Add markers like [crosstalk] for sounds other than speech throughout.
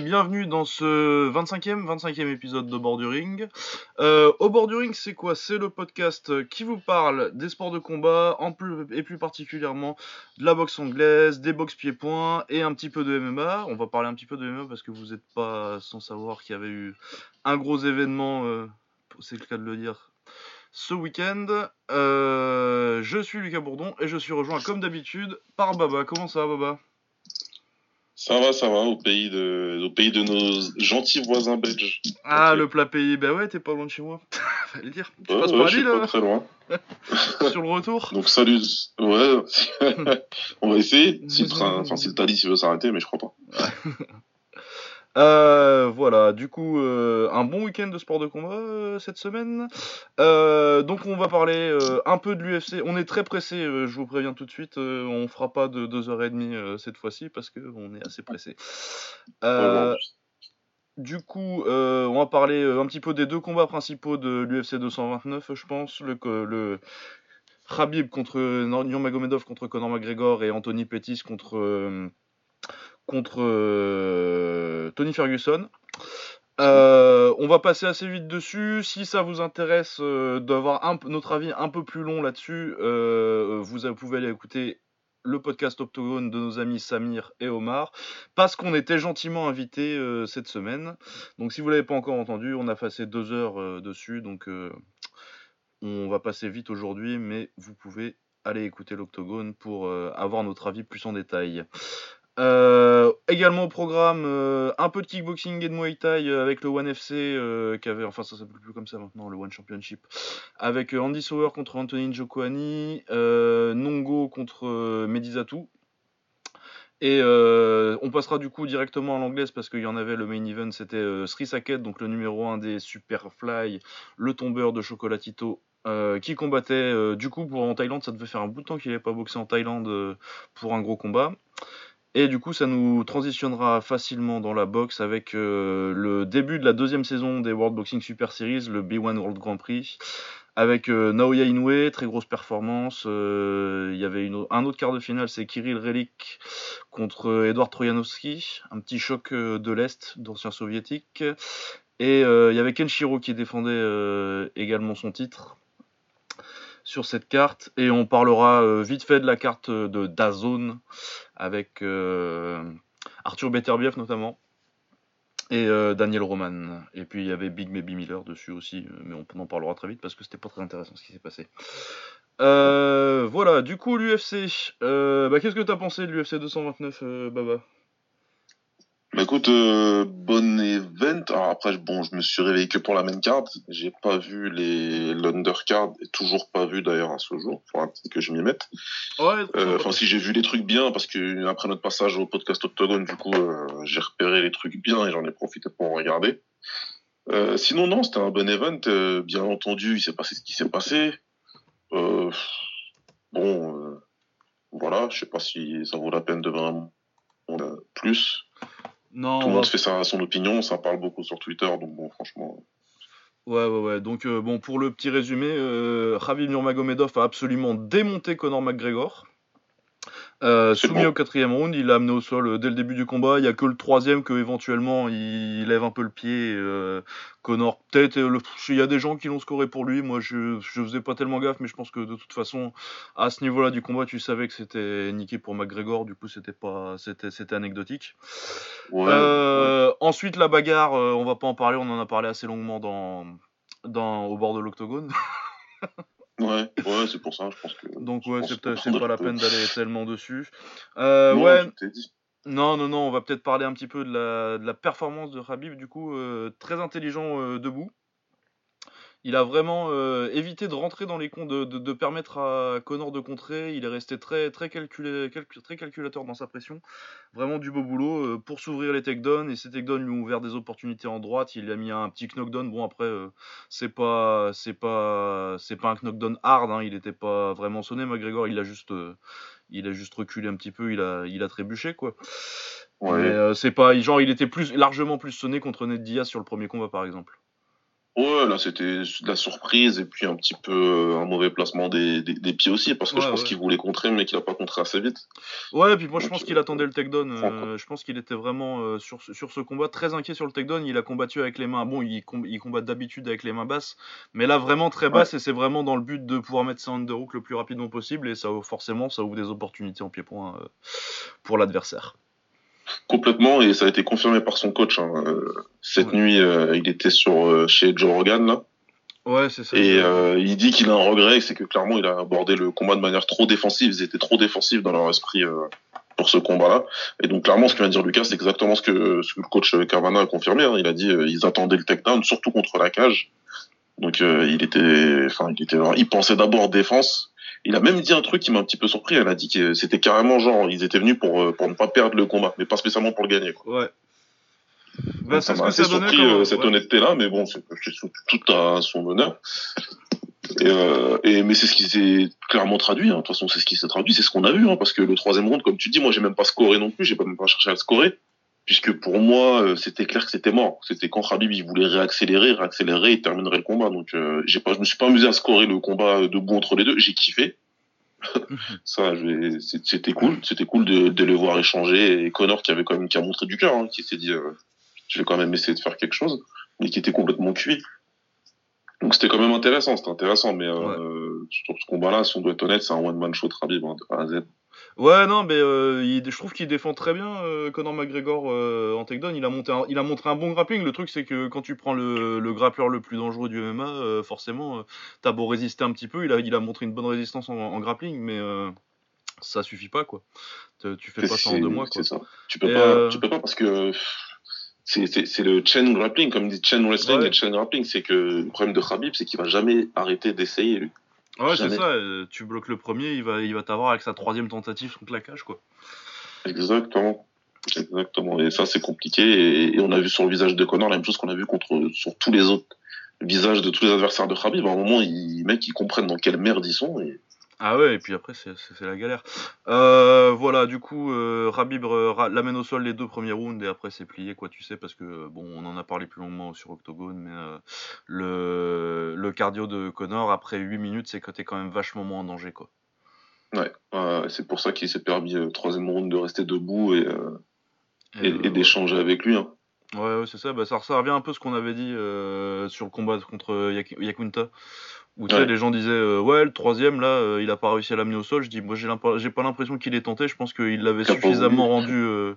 Bienvenue dans ce 25e, 25e épisode de Borduring. Euh, au Borduring, c'est quoi? C'est le podcast qui vous parle des sports de combat, et plus particulièrement de la boxe anglaise, des boxe pieds-points et un petit peu de MMA. On va parler un petit peu de MMA parce que vous n'êtes pas sans savoir qu'il y avait eu un gros événement, euh, c'est le cas de le dire, ce week-end. Euh, je suis Lucas Bourdon et je suis rejoint comme d'habitude par Baba. Comment ça Baba? Ça va, ça va, au pays de, au pays de nos gentils voisins belges. Ah, le plat pays, bah ouais, t'es pas loin de chez moi. [laughs] Fallait dire. Tu passes par là Pas très loin. [laughs] Sur le retour. Donc salut. Ouais. [laughs] On va essayer. Si le train, enfin si le Thalys veut s'arrêter, mais je crois pas. Euh, voilà, du coup, euh, un bon week-end de sport de combat euh, cette semaine. donc, on va parler un peu de l'UFC. On est très pressé, je vous préviens tout de suite. on fera pas de 2h30 cette fois-ci parce qu'on est assez pressé. du coup, on va parler un petit peu des deux combats principaux de l'UFC 229, je pense. Le, le Khabib contre Nurmagomedov contre Conor McGregor et Anthony Pettis contre contre euh, Tony Ferguson. Euh, on va passer assez vite dessus. Si ça vous intéresse euh, d'avoir notre avis un peu plus long là-dessus, vous pouvez aller écouter le podcast Octogone de nos amis Samir et Omar, parce qu'on était gentiment invités cette semaine. Donc si vous l'avez pas encore entendu, on a passé deux heures dessus, donc on va passer vite aujourd'hui, mais vous pouvez aller écouter l'Octogone pour avoir notre avis plus en détail. Euh, également au programme, euh, un peu de kickboxing et de Muay Thai euh, avec le One FC enfin ça s'appelle plus comme ça maintenant, le One Championship, avec Andy Sauer contre Anthony Njokoani, Nongo contre Medizatu. Et on passera du coup directement à l'anglaise parce qu'il y en avait le main event, c'était Sri Saket, donc le numéro 1 des Superfly, le tombeur de Chocolatito qui combattait du coup pour en Thaïlande. Ça devait faire un bout de temps qu'il n'avait pas boxé en Thaïlande pour un gros combat. Et du coup, ça nous transitionnera facilement dans la boxe avec euh, le début de la deuxième saison des World Boxing Super Series, le B1 World Grand Prix, avec euh, Naoya Inoue, très grosse performance. Euh, il y avait un autre quart de finale, c'est Kirill Relik contre Edward Trojanowski, un petit choc de l'Est, d'ancien soviétique. Et il y avait Kenshiro qui défendait également son titre sur cette carte et on parlera euh, vite fait de la carte de Dazone avec euh, Arthur Beterbiev notamment et euh, Daniel Roman. Et puis il y avait Big Baby Miller dessus aussi, mais on en parlera très vite parce que c'était pas très intéressant ce qui s'est passé. voilà, du coup l'UFC. bah, Qu'est-ce que t'as pensé de l'UFC 229, Baba? Bah écoute, euh, bon event. Alors après, bon, je me suis réveillé que pour la main card. J'ai pas vu les l'undercard et toujours pas vu d'ailleurs à ce jour. Faudra peut-être que je m'y mette. Ouais. Euh, enfin, si j'ai vu les trucs bien, parce que après notre passage au podcast Octogone, du coup, euh, j'ai repéré les trucs bien et j'en ai profité pour regarder. Euh, sinon, non, c'était un bon event. bien entendu, il s'est passé ce qui s'est passé. bon, voilà, je sais pas si ça vaut la peine de vraiment plus. Non, Tout le monde fait ça son opinion, ça parle beaucoup sur Twitter, donc bon, franchement. Ouais, ouais, ouais. Donc, euh, bon, pour le petit résumé, euh, Nurmagomedov a absolument démonté Conor McGregor. Euh, soumis au quatrième round, il l'a amené au sol euh, dès le début du combat. Il y a que le troisième que éventuellement il lève un peu le pied. Euh, Connor, peut-être, il y a des gens qui l'ont scoré pour lui. Moi, je je faisais pas tellement gaffe, mais je pense que de toute façon, à ce niveau-là du combat, tu savais que c'était niqué pour McGregor. Du coup, c'était pas, c'était c'était anecdotique. Ensuite, la bagarre, on va pas en parler. On en a parlé assez longuement dans dans au bord de l'octogone. [laughs] Ouais, ouais, c'est pour ça, je pense que. [laughs] Donc, ouais, c'est pas la peine d'aller tellement dessus. Euh, ouais. Non, non, non, on va peut-être parler un petit peu de la, de la performance de Habib, du coup, euh, très intelligent euh, debout il a vraiment euh, évité de rentrer dans les comptes, de, permettre à Connor de contrer. Il est resté très, très, calculé, très calculateur dans sa pression. Vraiment du beau boulot euh, pour s'ouvrir les takedowns. Et ces takedowns lui ont ouvert des opportunités en droite. Il a mis un petit knockdown. Bon, après, euh, c'est pas, c'est pas, c'est pas un knockdown hard. Hein. Il n'était pas vraiment sonné, McGregor. Il a juste, il a juste reculé un petit peu. Il a, il a trébuché, quoi. Ouais. c'est pas, genre, il était plus, largement plus sonné contre Ned Diaz sur le premier combat, par exemple. Ouais, là c'était de la surprise et puis un petit peu euh, un mauvais placement des, des, pieds aussi parce que je pense qu'il voulait contrer mais qu'il a pas contré assez vite. Ouais, et puis moi je pense qu'il attendait le takedown. Euh, je pense qu'il était vraiment euh, sur, sur ce combat très inquiet sur le takedown. Il a combattu avec les mains. Bon, il, il combat d'habitude avec les mains basses, mais là vraiment très basse et c'est vraiment dans le but de pouvoir mettre ça underhook le plus rapidement possible et ça forcément ça ouvre des opportunités en pied-point pour l'adversaire. Complètement, et ça a été confirmé par son coach. Hein. Euh, cette nuit, euh, il était sur euh, chez Joe Rogan là. Ouais, c'est ça. Et il dit qu'il a un regret, c'est que clairement il a abordé le combat de manière trop défensive. Ils étaient trop défensifs dans leur esprit pour ce combat-là. Et donc clairement, ce que vient de dire Lucas, c'est exactement ce que, ce que le coach Cavana a confirmé. Hein. Il a dit ils attendaient le takedown, surtout contre la cage. Donc il était, enfin il était, il pensait d'abord défense il a même dit un truc qui m'a un petit peu surpris. Elle a dit que c'était carrément genre, ils étaient venus pour, euh, pour ne pas perdre le combat, mais pas spécialement pour le gagner. Quoi. Ouais. Bah, ça m'a assez surpris euh, cette honnêteté-là, mais bon, c'est tout à son honneur. Et, euh, et, mais c'est ce qui s'est clairement traduit. Hein. De toute façon, c'est ce qui s'est traduit, c'est ce qu'on a vu, hein, parce que le troisième round, comme tu dis, moi j'ai même pas scoré non plus, j'ai pas même pas cherché à scorer, puisque pour moi euh, c'était clair que c'était mort. C'était quand Khabib il voulait réaccélérer, réaccélérer, il terminerait le combat. Donc euh, j'ai pas, je me suis pas amusé à scorer le combat debout entre les deux. J'ai kiffé. [laughs] ça, c'était cool, c'était cool de, de le voir échanger. Et Connor qui avait quand même qui a montré du cœur, hein, qui s'est dit, euh, je vais quand même essayer de faire quelque chose, mais qui était complètement cuit. Donc c'était quand même intéressant, c'était intéressant, mais euh, sur ce combat-là, si on doit être honnête, c'est un one man show de Khabib hein, de A à Z. Ouais, non, mais euh, je trouve qu'il défend très bien euh, Conor McGregor euh, en takedown. Il a, monté il a montré un bon grappling. Le truc, c'est que quand tu prends le, le grappleur le plus dangereux du MMA, forcément, t'as beau résister un petit peu. Il a, il a montré une bonne résistance en, grappling, mais ça suffit pas, quoi. Tu fais pas ça en deux mois, quoi. Ça. Tu, peux pas, tu peux pas parce que c'est le chain grappling, comme dit chain wrestling et chain grappling. C'est que le problème de Khabib, c'est qu'il va jamais arrêter d'essayer, Ouais, c'est ça. Euh, tu bloques le premier, il va, il va t'avoir avec sa troisième tentative contre la cage, quoi. Exactement. Exactement. Et ça, c'est compliqué. Et, on a vu sur le visage de Connor la même chose qu'on a vu contre, sur tous les autres visages de tous les adversaires de Khabib. À un moment, les mecs, ils comprennent dans quelle merde ils sont. Et ah ouais, et puis après, c'est la galère. Euh, voilà, du coup, euh, Rabib euh, l'amène au sol les deux premiers rounds, et après, c'est plié, quoi, tu sais, parce que, bon, on en a parlé plus longuement sur Octogone, mais le, le cardio de Connor, après 8 minutes, c'est que t'es quand même vachement moins en danger, quoi. Ouais, c'est pour ça qu'il s'est permis, troisième round, de rester debout et, et, d'échanger avec lui. Hein. Ouais, ouais c'est ça. Bah, ça, revient un peu à ce qu'on avait dit sur le combat contre Yakunta où les gens disaient euh, ouais le troisième là euh, il a pas réussi à l'amener au sol. Je dis moi j'ai pas l'impression qu'il ait tenté. Je pense qu'il l'avait suffisamment rendu, euh,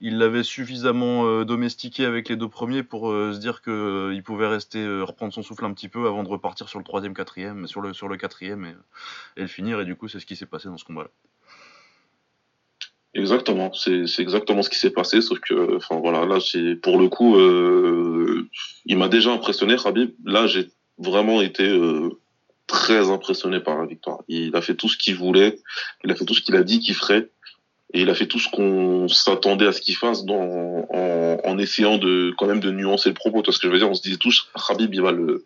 il l'avait suffisamment domestiqué avec les deux premiers pour se dire que il pouvait rester reprendre son souffle un petit peu avant de repartir sur le troisième quatrième sur le sur le quatrième et, et le finir et du coup c'est ce qui s'est passé dans ce combat là. Exactement, c'est exactement ce qui s'est passé, sauf que, enfin voilà, là, c'est pour le coup, il m'a déjà impressionné, Rabib. Là, j'ai vraiment été euh, très impressionné par la victoire. Il a fait tout ce qu'il voulait, il a fait tout ce qu'il a dit qu'il ferait, et il a fait tout ce qu'on s'attendait à ce qu'il fasse dans, en, en, essayant de quand même de nuancer le propos. Parce que je veux dire, on se disait tous, Khabib, il va le,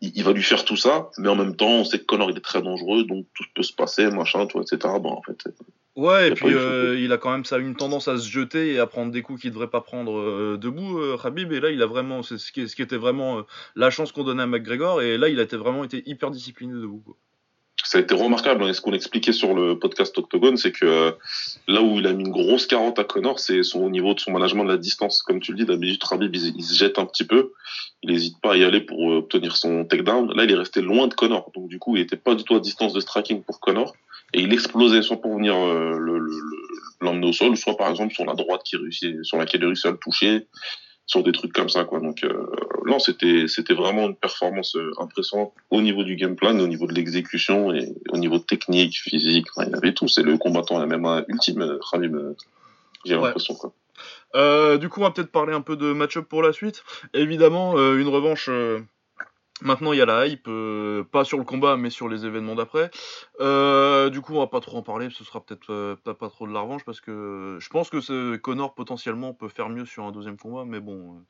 il, va lui faire tout ça, mais en même temps, on sait que Conor il est très dangereux, donc tout peut se passer, machin, tout, etc. Bon, en fait, Ouais, et puis euh, il a quand même ça une tendance à se jeter et à prendre des coups qu'il devrait pas prendre euh, debout, euh, Khabib. Et là, il a vraiment, c'est ce qui, ce qui était vraiment la chance qu'on donnait à McGregor. Et là, il a été vraiment été hyper discipliné debout. Quoi. Ça a été remarquable. Hein, et ce qu'on expliquait sur le podcast Octogone, c'est que là où il a mis une grosse carotte à Connor, c'est son au niveau de son management de la distance. Comme tu le dis, d'habitude, Khabib il, se jette un petit peu, il n'hésite pas à y aller pour obtenir son takedown. Là, il est resté loin de Connor, donc du coup, il était pas du tout à distance de striking pour Connor et il explosait soit pour venir euh, l'emmener au sol, soit par exemple sur la droite qui réussit, sur laquelle il réussit à le toucher, sur des trucs comme ça quoi. Donc euh, là c'était c'était vraiment une performance euh, impressionnante au niveau du game plan, au niveau de l'exécution et au niveau technique, physique, il y avait tout. C'est le combattant même ultime, Khabib. J'ai l'impression quoi. Euh, du coup, on va peut-être parler un peu de match-up pour la suite. Évidemment, une revanche Maintenant, il y a la hype, euh, pas sur le combat, mais sur les événements d'après. Euh, du coup, on va pas trop en parler, ce sera peut-être euh, pas, trop de la revanche, parce que je pense que Connor potentiellement peut faire mieux sur un deuxième combat, mais bon.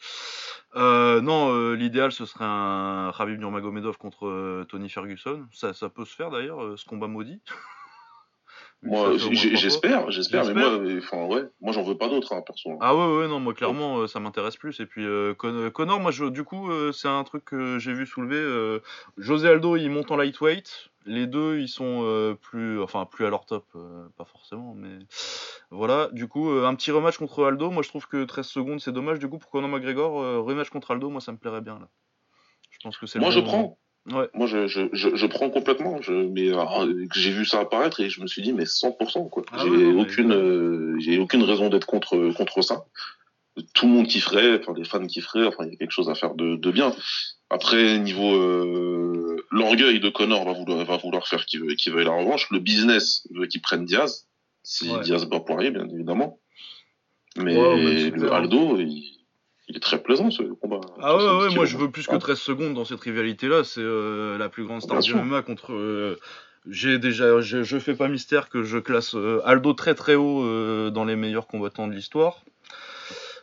non, l'idéal ce serait un Khabib Nurmagomedov contre Tony Ferguson. Ça peut se faire d'ailleurs, ce combat maudit. [laughs] Moi, j'espère, j'espère, mais moi, enfin, ouais, moi, j'en veux pas d'autres, hein, perso. Ah ouais, ouais, non, moi, clairement, ça m'intéresse plus. Et puis, Connor, moi, je, du coup, c'est un truc que j'ai vu soulever. José Aldo, il monte en lightweight. Les deux, ils sont plus, enfin, plus à leur top, pas forcément, mais voilà. Du coup, un petit rematch contre Aldo. Moi, je trouve que 13 secondes, c'est dommage. Du coup, pour Conor McGregor, rematch contre Aldo, moi, ça me plairait bien là. Je pense que c'est. Moi, je prends. Moi, je, je, je, prends complètement. Je, mais euh, j'ai vu ça apparaître et je me suis dit, mais 100%, quoi. Ah j'ai aucune, euh, j'ai aucune raison d'être contre, contre ça. Tout le monde kifferait, enfin, les fans kifferaient, enfin, il y a quelque chose à faire de, de bien. Après, niveau euh, l'orgueil de Connor va vouloir, va vouloir faire qu'il veut, qu'il veuille la revanche. Le business veut qu'il prenne Diaz. Si Diaz bat Poirier, bien évidemment. Mais le Aldo, il, il est très plaisant ce combat. Ah ouais, ouais moi je veux plus que 13 secondes dans cette rivalité-là. C'est euh, la plus grande star du MMA contre. Euh, j'ai déjà, je, je, fais pas mystère que je classe euh, Aldo très très haut dans les meilleurs combattants de l'histoire.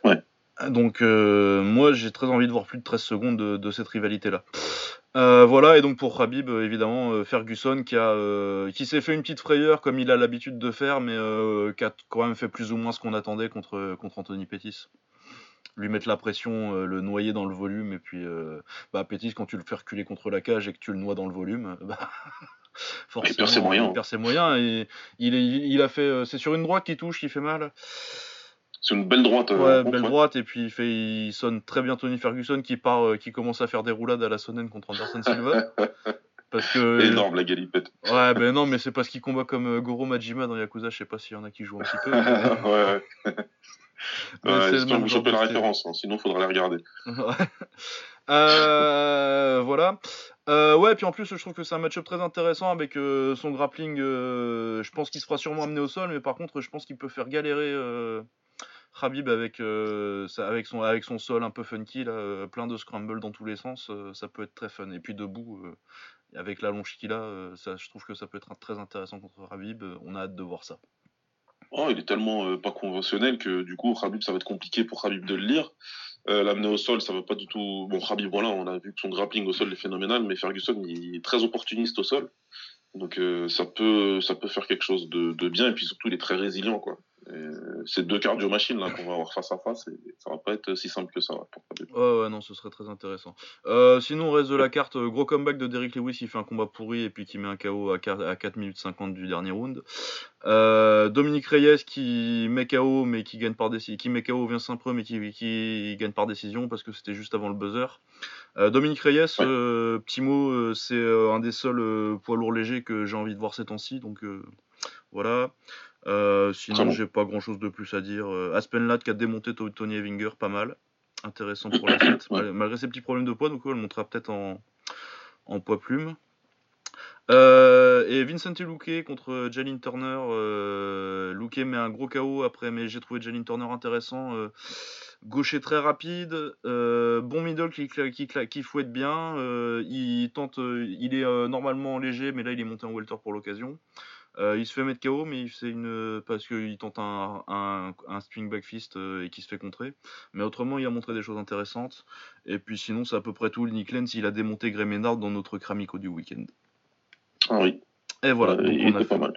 Ouais. Donc moi j'ai très envie de voir plus de 13 secondes de, de cette rivalité-là. voilà, et donc pour Habib, évidemment, Ferguson qui, a, qui s'est fait une petite frayeur comme il a l'habitude de faire, mais qui a quand même fait plus ou moins ce qu'on attendait contre, contre Anthony Pettis lui mettre la pression, euh, le noyer dans le volume, et puis euh, bah, Pétis, quand tu le fais reculer contre la cage et que tu le noies dans le volume, bah, [laughs] forcément, il perd ses moyens. Il perd ses moyens et il, est, il a fait, euh, c'est sur une droite qui touche, qui fait mal. C'est une belle droite. Ouais, belle droite et puis il, fait, il sonne très bien Tony Ferguson qui part, qui commence à faire des roulades à la Sonnen contre Anderson Silva. [laughs] Parce que, Énorme la galipette. Ouais, ben non, mais c'est parce qu'il combat comme Goro Majima dans Yakuza. Je sais pas s'il y en a qui jouent un petit peu. [laughs] ouais, ouais. J'espère que vous chopez la référence, hein, sinon il faudra la regarder. [laughs] euh, voilà. Euh, ouais, puis en plus, je trouve que c'est un match-up très intéressant avec euh, son grappling. Euh, je pense qu'il se fera sûrement amener au sol, mais par contre, je pense qu'il peut faire galérer Khabib avec, avec, son, avec son sol un peu funky, là, plein de scramble dans tous les sens. ça peut être très fun. Et puis debout, avec la longe qu'il a, ça, je trouve que ça peut être très intéressant contre Khabib. on a hâte de voir ça. Oh, il est tellement euh, pas conventionnel que du coup, Khabib, ça va être compliqué pour Khabib de le lire. Euh, L'amener au sol, ça va pas du tout. Bon, Khabib, voilà, on a vu que son grappling au sol est phénoménal, mais Ferguson, il est très opportuniste au sol. Donc euh, ça peut ça peut faire quelque chose de, de, bien et puis surtout il est très résilient quoi. C'est deux cardio machines là qu'on va avoir face à face et ça va pas être si simple que ça pour Ouais ouais non ce serait très intéressant. Euh, sinon reste de la carte gros comeback de Derrick Lewis il fait un combat pourri et puis qui met un KO à 4, à 4 minutes 50 du dernier round. Euh, Dominique Reyes qui met KO mais qui gagne par décision qui met Kau vient Saint-Preux mais qui, qui gagne par décision parce que c'était juste avant le buzzer. Euh, Dominique Reyes, euh, petit mot, euh, c'est un des seuls poids lourds légers que j'ai envie de voir ces temps-ci, donc voilà. Sinon, j'ai pas grand-chose de plus à dire. Aspen qui a démonté Tony Evinger, pas mal. Intéressant pour la suite. Malgré ses petits problèmes de poids, donc elle montera peut-être en, en poids plume. Euh, et Vincent Luque contre Jalin Turner. Euh, Luque met un gros KO après, mais j'ai trouvé Jalin Turner intéressant. Euh, gaucher très rapide, euh, bon middle qui, qui, qui fouette bien. Euh, il tente, il est normalement léger, mais là il est monté en welter pour l'occasion. Il se fait mettre KO, mais fait une parce qu'il tente un, un, un spring back fist et qui se fait contrer. Mais autrement, il a montré des choses intéressantes. Et puis sinon, c'est à peu près tout. Nick Lenz, il a démonté Gray Ménard dans notre Cramico du week-end. Ah oui. Et voilà, donc il on a pas mal.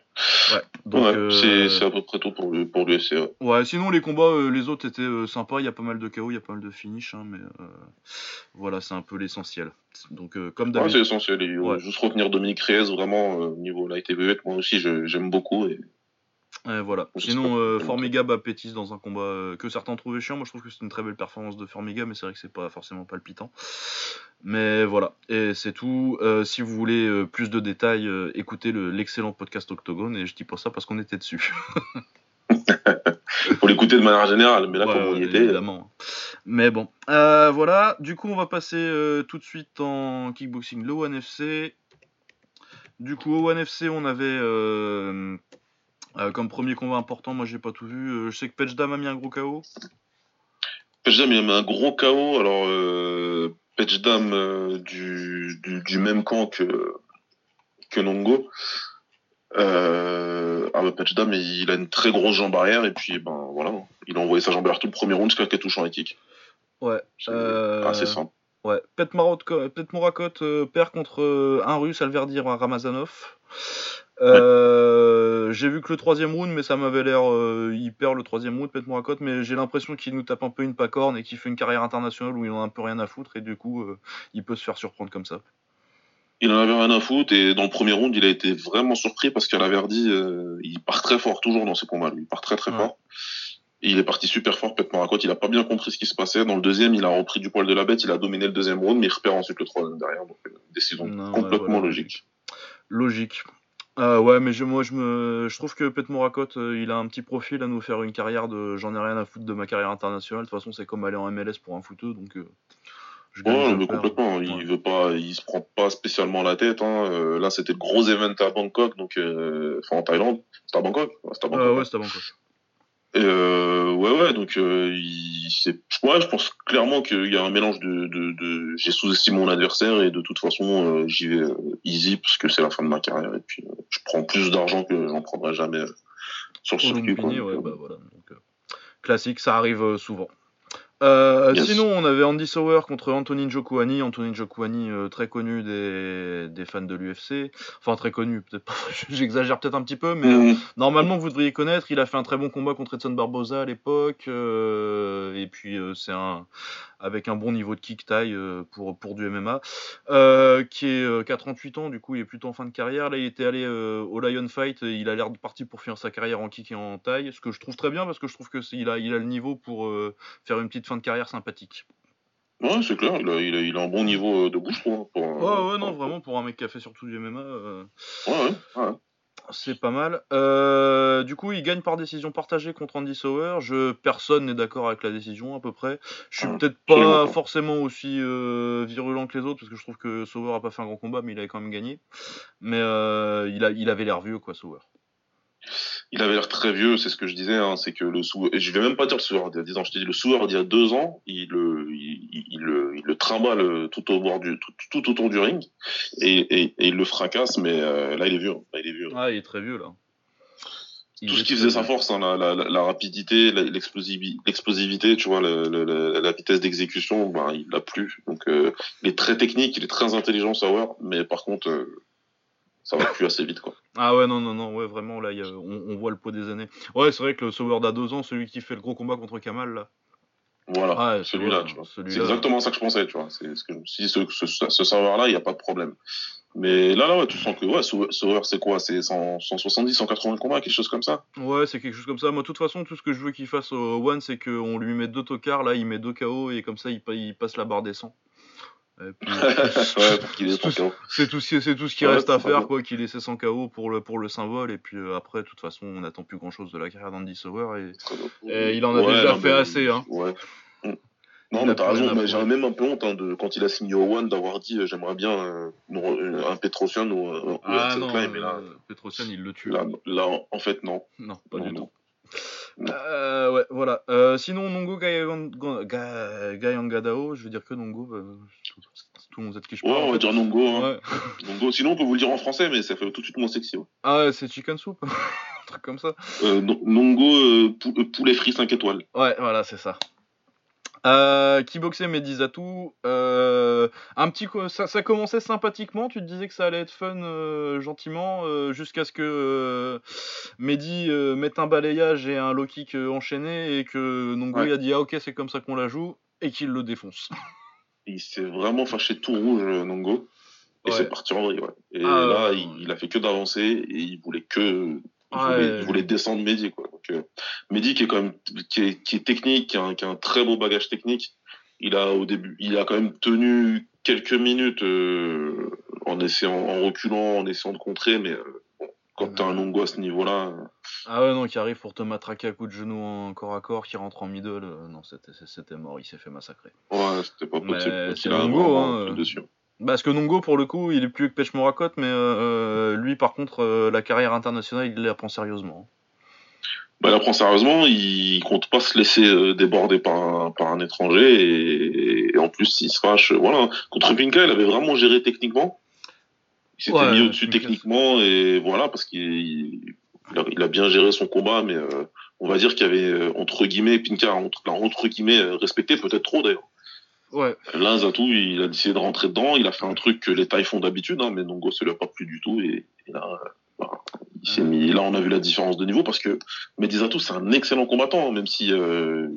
Ouais, donc, ouais, euh... c'est à peu près tout pour, le, pour l'UFC. Ouais. ouais. sinon les combats, euh, les autres étaient euh, sympas, il y a pas mal de KO, il y a pas mal de finish, hein, mais euh, voilà, c'est un peu l'essentiel. Donc comme d'habitude. Ouais, c'est l'essentiel, et ouais. juste retenir Dominique Reyes, vraiment, au niveau light heavyweight, moi aussi j'aime beaucoup. Et... Et voilà. Sinon, euh, Formiga bat Pétis dans un combat euh, que certains trouvaient chiant. Moi, je trouve que c'est une très belle performance de Formiga, mais c'est vrai que c'est pas forcément palpitant. Mais voilà. Et c'est tout. Euh, si vous voulez euh, plus de détails, euh, écoutez l'excellent podcast Octogone. Et je dis pas ça parce qu'on était dessus. [laughs] Pour l'écouter de manière générale, mais là, ouais, comme on y était. Évidemment. Mais bon. voilà. Du coup, on va passer tout de suite en kickboxing, le One FC. Du coup, au One FC, on avait comme premier combat important, moi j'ai pas tout vu. Je sais que Petchdam a mis un gros KO. Petchdam il a mis un gros KO. Alors euh, Petchdam euh, du, du, du, même camp que, que Nongo. Euh, ah bah Petchdam il a une très grosse jambe arrière et puis ben voilà, il a envoyé sa jambe arrière tout le premier round jusqu'à qu'il touche en kick. Ouais. Euh... Assez simple. Ouais. Pet, Morakot perd contre un russe, Alverdir Ramazanov. Euh, j'ai vu que le troisième round, mais ça m'avait l'air. il perd le troisième round, Pet Morakot, mais j'ai l'impression qu'il nous tape un peu une pacorne et qu'il fait une carrière internationale où il en a un peu rien à foutre et du coup, il peut se faire surprendre comme ça. Il en avait rien à foutre et dans le premier round, il a été vraiment surpris parce qu'à la Verdi, il part très fort toujours dans ses combats. Lui. Il part très très fort il est parti super fort, Pet Marakot. Il a pas bien compris ce qui se passait. Dans le deuxième, il a repris du poil de la bête. Il a dominé le deuxième round, mais il repère ensuite le troisième derrière. Donc, euh, décision complètement logique. Logique. Euh, ouais, mais je, moi, je, me, je trouve que Pet Morakot, euh, il a un petit profil à nous faire une carrière de. J'en ai rien à foutre de ma carrière internationale. De toute façon, c'est comme aller en MLS pour un footeux. Donc, je ouais, mais complètement. Il veut pas, il se prend pas spécialement la tête. Hein. là, c'était le gros event à Bangkok, donc enfin en Thaïlande. C'était à Bangkok. C'était à Bangkok. ouais, c'était à Bangkok. Euh, ouais, ouais, donc euh, il, ouais, je pense clairement qu'il y a un mélange de, de, de j'ai sous-estimé mon adversaire et de toute façon euh, j'y vais euh, easy parce que c'est la fin de ma carrière et puis je prends plus d'argent que j'en prendrai jamais sur le circuit. Ouais, bah, voilà. donc, classique, ça arrive souvent. Euh, sinon, on avait Andy Sauer contre Anthony Njokuani. Anthony Njokuani, euh, très connu des, des fans de l'UFC. Enfin, très connu, peut-être pas. [laughs] J'exagère peut-être un petit peu, mais mhm. euh, normalement, vous devriez connaître. Il a fait un très bon combat contre Edson Barboza à l'époque. et puis, c'est un, avec un bon niveau de kick taille pour, pour du MMA, qui est 48 euh, ans, du coup il est plutôt en fin de carrière. Là il était allé au Lion Fight, et il a l'air de partir pour finir sa carrière en kick et en taille, ce que je trouve très bien parce que je trouve qu'il a, il a le niveau pour faire une petite fin de carrière sympathique. Ouais, c'est clair, il a, il, a, un bon niveau de bouche, quoi. Pour, ouais, ouais, non, vraiment, pour un mec qui a fait surtout du MMA. Ouais, ouais, ouais. C'est pas mal. Euh, du coup, il gagne par décision partagée contre Andy Sauer. Je, personne n'est d'accord avec la décision à peu près. Je suis peut-être pas forcément aussi euh, virulent que les autres parce que je trouve que Sauer a pas fait un grand combat, mais il avait quand même gagné. Mais euh, il, a, il avait l'air vieux, quoi, Sauer il avait l'air très vieux, c'est ce que je disais, hein, c'est que le sou, je vais même pas dire le souveur d'il y a 10 ans, je te dis le souveur d'il y a 2 ans, il le, il, il, le, il le trimballe tout au bord du, tout, tout autour du ring, et, et, et, il le fracasse, mais euh, là il est vieux, là il est vieux. Ah, il est très vieux là. tout ce qui faisait sa force, hein, la, la, la, rapidité, l'explosivité, tu vois, la, la vitesse d'exécution, ben, il l'a plus. Donc, euh, il est très technique, il est très intelligent, Sauer, mais par contre, euh, ça va plus assez vite quoi. Ah ouais non non non ouais vraiment là on, voit le pot des années. Ouais c'est vrai que le Sauveur d'à deux ans, celui qui fait le gros combat contre Kamal là. Voilà, celui-là, tu vois. c'est exactement ça que je pensais, tu vois. C'est ce que ce, ce, ce serveur-là, il n'y a pas de problème. Mais là, là, ouais, tu sens que ouais, Sauveur, c'est quoi? C'est 170, 180 combats, quelque chose comme ça? Ouais, c'est quelque chose comme ça. Moi, de toute façon, tout ce que je veux qu'il fasse au One, c'est qu'on lui met deux tocards, là, il met deux KO, et comme ça, il, il passe la barre des 100. [laughs] c'est tout, c'est tout ce qui reste à faire, quoi, qu'il ait ses 100 KO pour le, pour le symbole. Et puis euh, après, de toute façon, on n'attend plus grand chose de la carrière d'Andy Sauer. Et, il en a déjà fait assez. Hein. Ouais. Non, mais t'as raison, mais j'ai même un peu honte hein, de, quand il a signé au One d'avoir dit euh, j'aimerais bien euh, un Petrosian ou, un ah non, mais là, Petrosian il le tue. Là, là, en fait, non. Non, pas du tout. Euh, ouais, voilà. sinon, Nongo Gayangadao, je veux dire que Nongo, tout le monde sait de qui je parle. Ouais, on va dire Nongo. Hein. [laughs] Nongo. Sinon, on peut vous le dire en français, mais ça fait tout de suite moins sexy. Ouais. Ah, c'est Chicken Soup [laughs] Un truc comme ça. Euh, Nongo, euh, euh, poulet frit 5 étoiles. Ouais, voilà, c'est ça. Euh, Kiboxer Medizatu, euh, un petit ça, ça commençait sympathiquement, tu te disais que ça allait être fun euh, gentiment euh, jusqu'à ce que euh, Mehdi mette un balayage et un low kick enchaîné et que Nongo a dit ah ok c'est comme ça qu'on la joue et qu'il le défonce. [laughs] il s'est vraiment fâché tout rouge, euh, Nongo. Et c'est parti en vrille, ouais. Et ah, là, il, a fait que d'avancer et il voulait que. Il, voulait, descendre Mehdi, quoi. Donc, euh, Mehdi, qui est quand même qui est, qui est technique, qui a, un, qui a, un, très beau bagage technique, il a au début, il a quand même tenu quelques minutes euh, en essayant, en reculant, en essayant de contrer, mais euh, quand t'as un Nongo à ce niveau-là. Ah ouais, non, qui arrive pour te matraquer à coup de genou en corps à corps, qui rentre en middle, non, c'était mort, il s'est fait massacrer. Ouais, c'était pas possible. C'est Nongo, hein. Dessus. Parce que Nongo, pour le coup, il est plus que Pêche Morakot, mais euh, lui, par contre, la carrière internationale, il la prend sérieusement. Bah, il la prend sérieusement, il compte pas se laisser déborder par un, par un étranger, et, en plus, il se fâche. Voilà, contre Pinka, il avait vraiment géré techniquement. Il s'était mis au-dessus techniquement, et voilà, parce qu'il il a, bien géré son combat, mais euh, on va dire qu'il y avait euh, entre guillemets Pinka entre, entre guillemets euh, respecté peut-être trop d'ailleurs. Ouais. Là, Zatou, il a décidé de rentrer dedans. Il a fait un truc que les tailles font d'habitude, hein, mais Nongo se l'a pas plus du tout. Et, là, il s'est mis. Là, on a vu la différence de niveau parce que Medizato, c'est un excellent combattant, hein, même si euh,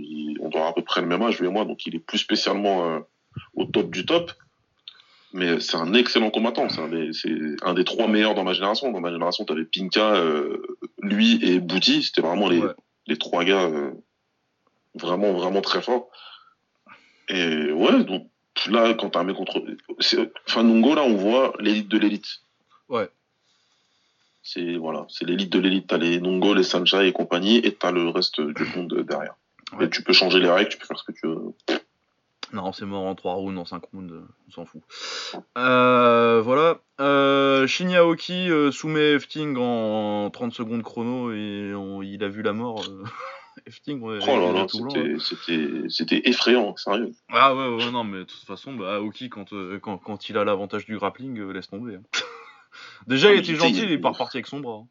on doit à peu près le même âge, lui et moi, donc il est plus spécialement euh, au top du top. Mais c'est un excellent combattant. C'est un, des trois meilleurs dans ma génération. Dans ma génération, tu avais Pinka, euh, lui et Bouti. C'était vraiment les, les trois gars vraiment, vraiment très forts. Et ouais, donc là, quand t'as un mec contre. Enfin, Nungo, là, on voit l'élite de l'élite. Ouais. C'est voilà, c'est l'élite de l'élite. T'as les Nungo, les Sanjay et compagnie, et t'as le reste du [clears throat] monde derrière. Et tu peux changer les règles, tu peux faire ce que tu veux. Non, c'est mort en 3 rounds, en 5 rounds, on s'en fout. Euh, voilà. Euh, Shinya euh, soumet Efting en 30 secondes chrono et il a vu la mort. Euh. [laughs] Efting, ouais, oh là, c'était effrayant, sérieux. Ah ouais, ouais, non, mais de toute façon, bah, Aoki, quand, quand, quand il a l'avantage du grappling, laisse tomber. Hein. [laughs] Déjà, il était gentil, il est pas reparti avec son bras. Hein.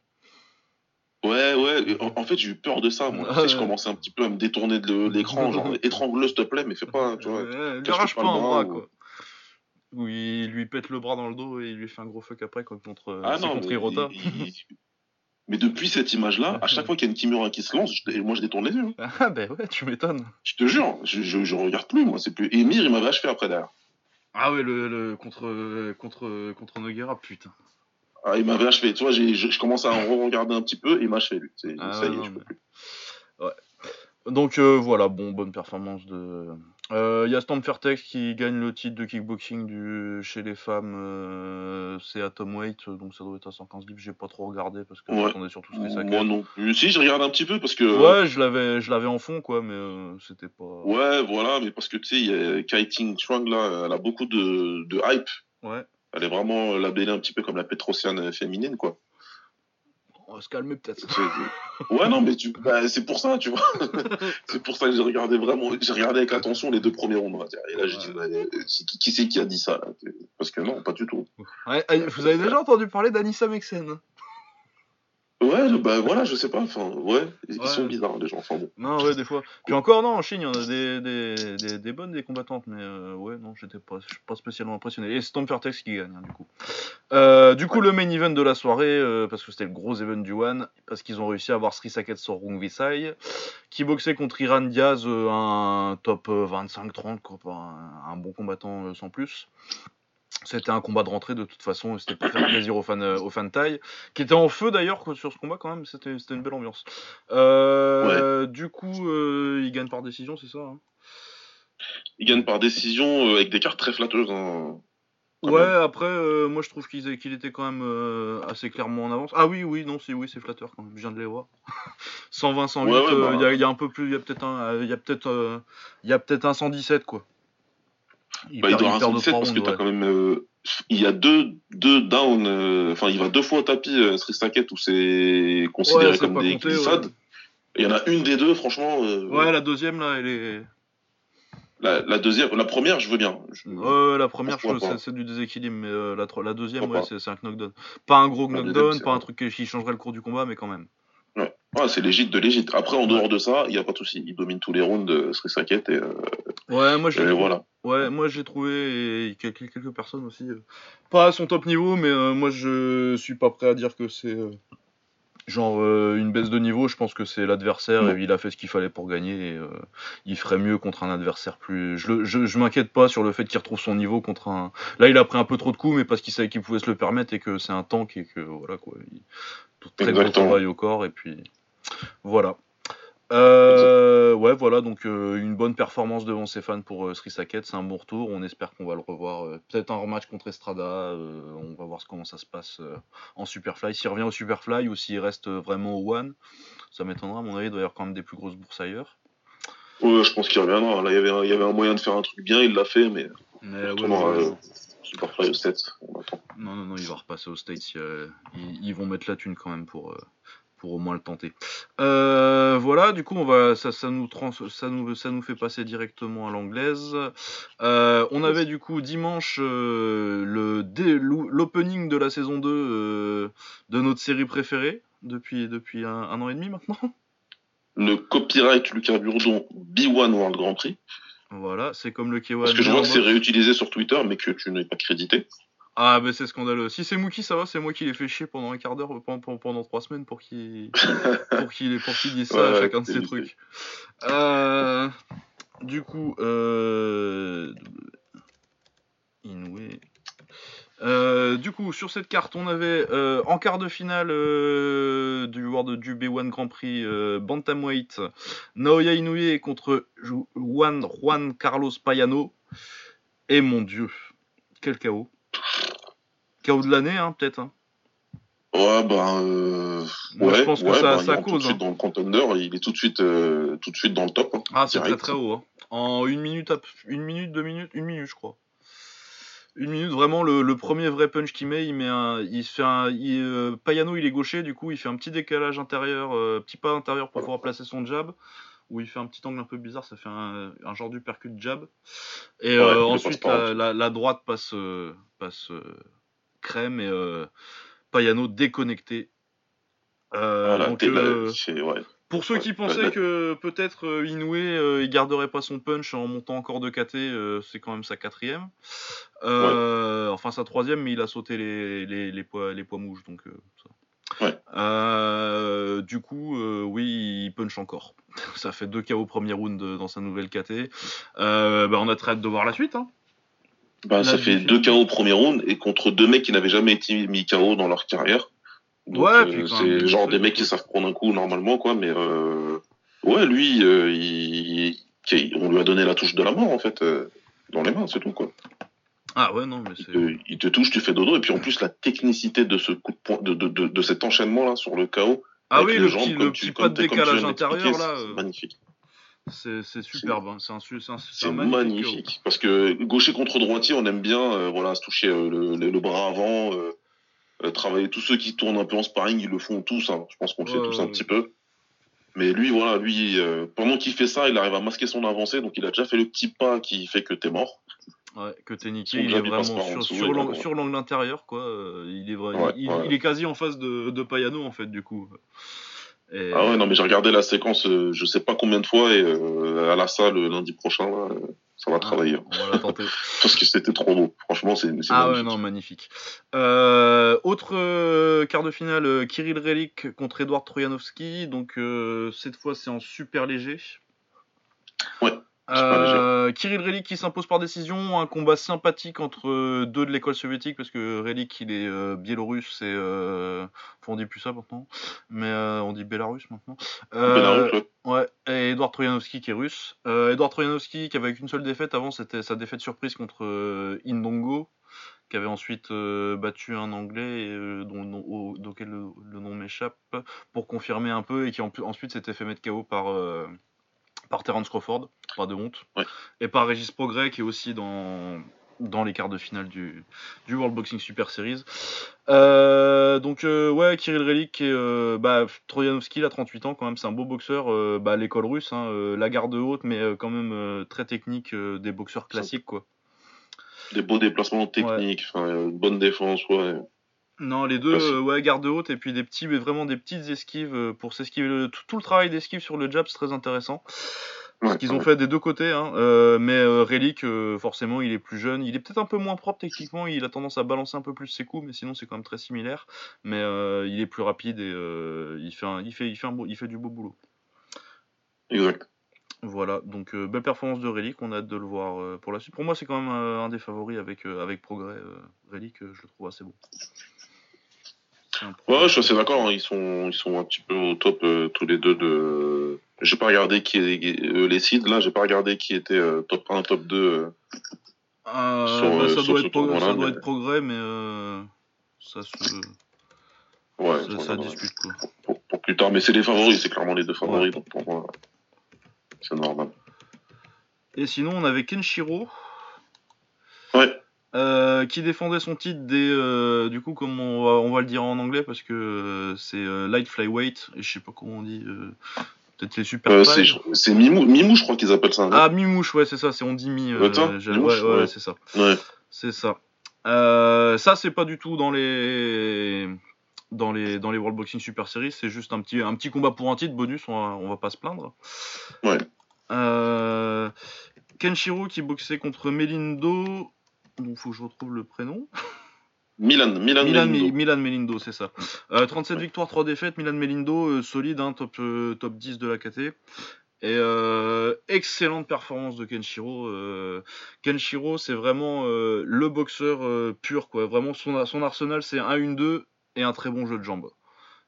Ouais, ouais, en, fait, j'ai eu peur de ça, moi. [laughs] tu sais, je commençais un petit peu à me détourner de l'écran, genre, [laughs] étrangle-le, s'il te plaît, mais fais pas, tu vois. Ouais, lui arrache pas un bras, quoi. Ou il lui pète le bras dans le dos et il lui fait un gros fuck après, quoi, contre, ah non, contre Hirota. Mais depuis cette image-là, à chaque [laughs] fois qu'il y a une Kimura qui se lance, moi je détourne les yeux. Hein. Ah ben ouais, tu m'étonnes. Je te jure, je, je, regarde plus moi. C'est plus. Emir, il m'avait achevé après derrière. Ah ouais, le, le contre contre contre Noguera, putain. Ah, il m'avait achevé. Tu vois, je commence à en regarder un petit peu et il m'a achevé lui. Ah ça y est, je peux plus. Ouais. Donc euh, voilà, bon, bonne performance de. Il euh, y a Stamfertex qui gagne le titre de kickboxing du... chez les femmes, euh, c'est Atomweight, donc ça doit être à 115 livres. J'ai pas trop regardé parce que ouais. j'attendais surtout ce que ça Moi non plus. Si, je regarde un petit peu parce que. Ouais, je l'avais, je l'avais en fond quoi, mais c'était pas. Ouais, voilà, mais parce que tu sais, Kiting Chuang là, elle a beaucoup de, de hype. Ouais. Elle est vraiment labellée un petit peu comme la Petrosienne féminine quoi on va se calmer peut-être. ouais, non, mais tu... bah, c'est pour ça, tu vois. [laughs] c'est pour ça que j'ai regardé vraiment, j'ai regardé avec attention les deux premiers ronds, Et là, je dis, qui, qui c'est qui a dit ça là? Parce que non, pas du tout. Ouais, vous avez déjà entendu parler d'Anissa Mexen? Ouais, bah voilà, je sais pas. Enfin, ouais, ils sont bizarres les gens. Enfin bon. Non, ouais, des fois. Puis encore, non, en Chine, il y en a des, des, des, des bonnes, des combattantes, mais euh, ouais, non, j'étais pas, pas spécialement impressionné. Et c'est qui gagne, hein, du coup. Euh, du coup, le main event de la soirée, euh, parce que c'était le gros event du One, parce qu'ils ont réussi à avoir Sri Saket sur Rung Visai, qui boxait contre Iran Diaz, un top 25-30, un, un, bon combattant sans plus. C'était un combat de rentrée de toute façon, c'était pour faire plaisir aux fans, euh, aux fans taille, qui était en feu d'ailleurs sur ce combat quand même, c'était une belle ambiance. Euh, du coup, euh, il gagne par décision, c'est ça hein? Il gagne par décision avec des cartes très flatteuses. Hein, ouais, après, moi je trouve qu'il était quand même assez clairement en avance. Ah oui, oui, non, c'est oui, c'est flatteur quand même, je viens de les voir. [laughs] 120, 108, il y, a un peu plus, il y a peut-être un, il y a peut-être, il y a peut-être un 117 quoi. Il, bah, il doit avoir 117 parce que t'as quand même. Euh, il y a deux, deux downs, euh, enfin, il va deux fois au tapis, euh, Street Sacket, où c'est considéré comme des glissades. Il y en a une des deux, franchement. Euh, ouais, la deuxième, là, elle est. La, la, deuxième, la première, je veux bien. Ouais, la première, c'est du déséquilibre, mais la, la deuxième, ouais, c'est un knockdown. Pas un gros knockdown, pas un truc qui changerait le cours du combat, mais quand même. Ouais, ouais c'est légit de légit. Après, en dehors de ça, il n'y a pas de souci. Il domine tous les rounds de Street Sacket et. ouais, moi j'ai. Voilà. Ouais, moi j'ai trouvé, et quelques, quelques personnes aussi, euh, pas à son top niveau, mais euh, moi je suis pas prêt à dire que c'est euh, genre une baisse de niveau. Je pense que c'est l'adversaire et il a fait ce qu'il fallait pour gagner. Et, il ferait mieux contre un adversaire plus. Je, je, je m'inquiète pas sur le fait qu'il retrouve son niveau contre un. Là, il a pris un peu trop de coups, mais parce qu'il savait qu'il pouvait se le permettre et que c'est un tank et que voilà quoi. Il... Très gros travail au corps et puis voilà. Euh, ouais, voilà, donc euh, une bonne performance devant ses fans pour euh, Sri Saket, c'est un bon retour. On espère qu'on va le revoir. Euh, peut-être un rematch contre Estrada. on va voir comment ça se passe en Superfly. S'il revient au Superfly ou s'il reste vraiment au One, ça m'étonnera. À mon avis, il doit y avoir quand même des plus grosses bourses ailleurs. Ouais, je pense qu'il reviendra. Là, il y, avait un, il y avait un moyen de faire un truc bien, il l'a fait, mais. mais ouais, Superfly au States, on attend. Non, non, non, il va repasser au States. Ils, ils, vont mettre la thune quand même pour pour au moins le tenter. Euh, voilà, du coup, on va, ça, ça, nous trans, ça, nous, ça nous fait passer directement à l'anglaise. Euh, on avait du coup dimanche euh, le l'opening de la saison 2 de notre série préférée depuis, depuis un, an et demi maintenant. Le copyright Lucas Burdon B1 World Grand Prix. Voilà, c'est comme le K1. Parce que je vois que c'est réutilisé sur Twitter, mais que tu n'es pas crédité. Ah, bah c'est scandaleux. Si c'est Mookie, ça va, c'est moi qui l'ai fait chier pendant un quart d'heure, pendant, pendant, trois semaines pour qu'il [laughs] pour dise ça à chacun de ses trucs. Euh, du coup, euh... Inoue. Euh, du coup, sur cette carte, on avait euh, en quart de finale euh, du World du B1 Grand Prix Bantamweight Naoya Inoue contre Juan, Juan Carlos Payano. Et mon dieu, quel chaos. Chaos de l'année, hein, peut-être. Hein. Ouais, bah. Euh... ouais, je pense que ça, bah, ça cause. Tout de suite hein. dans le contender, il est tout de suite, euh, tout de suite dans le top. Hein, ah, c'est très très haut. Hein. En une minute, une minute, deux minutes, une minute, je crois. Une minute, vraiment, le, premier vrai punch qu'il met, il met un. Il fait un. Euh, Payano, il est gaucher, du coup, il fait un petit décalage intérieur, petit pas intérieur pour pouvoir placer son jab où il fait un petit angle un peu bizarre, ça fait un, genre du percut jab. Et ensuite, la, la, droite passe, passe crème et euh, Payano déconnecté. Euh, euh, pour ceux qui pensaient que peut-être Inoue il garderait pas son punch en montant encore de KT, c'est quand même sa quatrième. Enfin sa troisième, mais il a sauté les, les, les poids, les poids mouches. Donc, du coup, oui, il punch encore. [laughs] ça fait deux KO au premier round dans sa nouvelle KT. Bah, on a très hâte de voir la suite. Hein. Bah, ça fait deux KO au premier round et contre deux mecs qui n'avaient jamais été mis KO dans leur carrière. ouais, euh, c'est genre des mecs qui savent prendre un coup normalement, quoi. Mais euh, ouais, lui, euh, il, on lui a donné la touche de la mort en fait dans les mains, c'est tout quoi. Ah ouais, non, mais c'est. Il, te touche, tu fais dodo, et puis en plus la technicité de ce coup de poing, de, de, de, cet enchaînement là sur le KO. Ah oui, le, petit, le petit pas de décalage intérieur là. Magnifique. C'est superbe, hein. c'est magnifique. Parce que gaucher contre droitier, on aime bien euh, voilà, se toucher euh, le, bras avant, euh, travailler. Tous ceux qui tournent un peu en sparring, ils le font tous. Hein. Je pense qu'on le fait tous un petit peu. Mais lui, voilà, lui, pendant qu'il fait ça, il arrive à masquer son avancée, donc il a déjà fait le petit pas qui fait que t'es mort. Ouais, que t'es niqué, il est vraiment sur, sur l'angle intérieur, quoi. Il est, vrai, il, est quasi en face de, de Payano, en fait, du coup. Ah ouais, non, mais j'ai regardé la séquence, euh, je sais pas combien de fois, et euh, à la salle lundi prochain, là, ça va ah, travailler. On va tenter. [laughs] Parce que c'était trop beau. Franchement, c'est. Ah magnifique. ouais, non, magnifique. Euh, autre quart de finale, Kirill Relik contre Edouard Trojanovski. Donc, cette fois, c'est en super léger. Ouais. Euh, Kirill Relik qui s'impose par décision, un combat sympathique entre euh, deux de l'école soviétique parce que Relik il est euh, biélorusse et euh, on dit plus ça maintenant, mais on dit Bélarus maintenant. ouais. Et Edouard Trojanovski qui est russe. Edouard Trojanovski qui avait une seule défaite avant, c'était sa défaite surprise contre Indongo, qui avait ensuite battu un anglais dont, dont, dont, le, le nom m'échappe pour confirmer un peu et qui ensuite s'était fait mettre KO par par Terence Crawford, pas de honte, et par Régis Progrès qui est aussi dans, dans les quarts de finale du, du World Boxing Super Series. Euh, donc euh, ouais, Kirill Relik et euh, bah, Trojanovski, il a 38 ans quand même, c'est un beau boxeur, bah, l'école russe, hein, la garde haute, mais quand même très technique, des boxeurs classiques quoi. Des beaux déplacements techniques, bonne défense, ouais. Non, les deux, euh, ouais, garde haute et puis des petits, mais vraiment des petites esquives euh, pour s'esquiver. Tout, le travail d'esquive sur le jab, c'est très intéressant. Ce qu'ils ont fait des deux côtés, hein. Euh, mais Relic, forcément, il est plus jeune. Il est peut-être un peu moins propre techniquement. Il a tendance à balancer un peu plus ses coups, mais sinon, c'est quand même très similaire. Mais il est plus rapide et il, fait il, fait, il, fait un il fait du beau boulot. Exact. Voilà, donc belle performance de Relic, on a hâte de le voir pour la suite. Pour moi, c'est quand même un des favoris avec, avec Progrès. Relic, je le trouve assez bon. Ouais, je suis assez d'accord. Hein. Ils sont, ils sont un petit peu au top euh, tous les deux de. J'ai pas regardé qui est euh, les seeds là. J'ai pas regardé qui était euh, top 1, top 2. Bah, ça, doit, être, ça doit être progrès, mais ça se. Ouais, ça, discute quoi. Pour, plus tard, mais c'est les favoris, c'est clairement les deux favoris, donc pour moi, c'est normal. Et sinon, on avait Kenshiro. Ouais. Euh, qui défendait son titre des, euh, du coup, comme on va, le dire en anglais parce que euh, c'est light flyweight et je sais pas comment on dit. Peut-être les super. c'est Mimou, Mimou, je crois qu'ils appellent ça. Ah Mimouche, ouais, c'est ça. C'est on dit mi. ouais, ouais, c'est ça. Ouais. C'est ça. ça, c'est pas du tout dans les dans les dans les World Boxing Super Series. C'est juste un petit un petit combat pour un titre bonus. On va, on va pas se plaindre. Ouais. Kenshiro qui boxait contre Melindo donc faut que je retrouve le prénom. Milan, Milan, Milan, Melindo. Milan Melindo, c'est ça. Euh, 37 victoires, 3 défaites. Milan Melindo, euh, solide, hein, top, euh, top 10 de la KT. Et euh, excellente performance de Kenshiro. euh, Kenshiro, c'est vraiment euh, le boxeur euh, pur, quoi. Vraiment, son, son arsenal, c'est un 1-2 et un très bon jeu de jambes.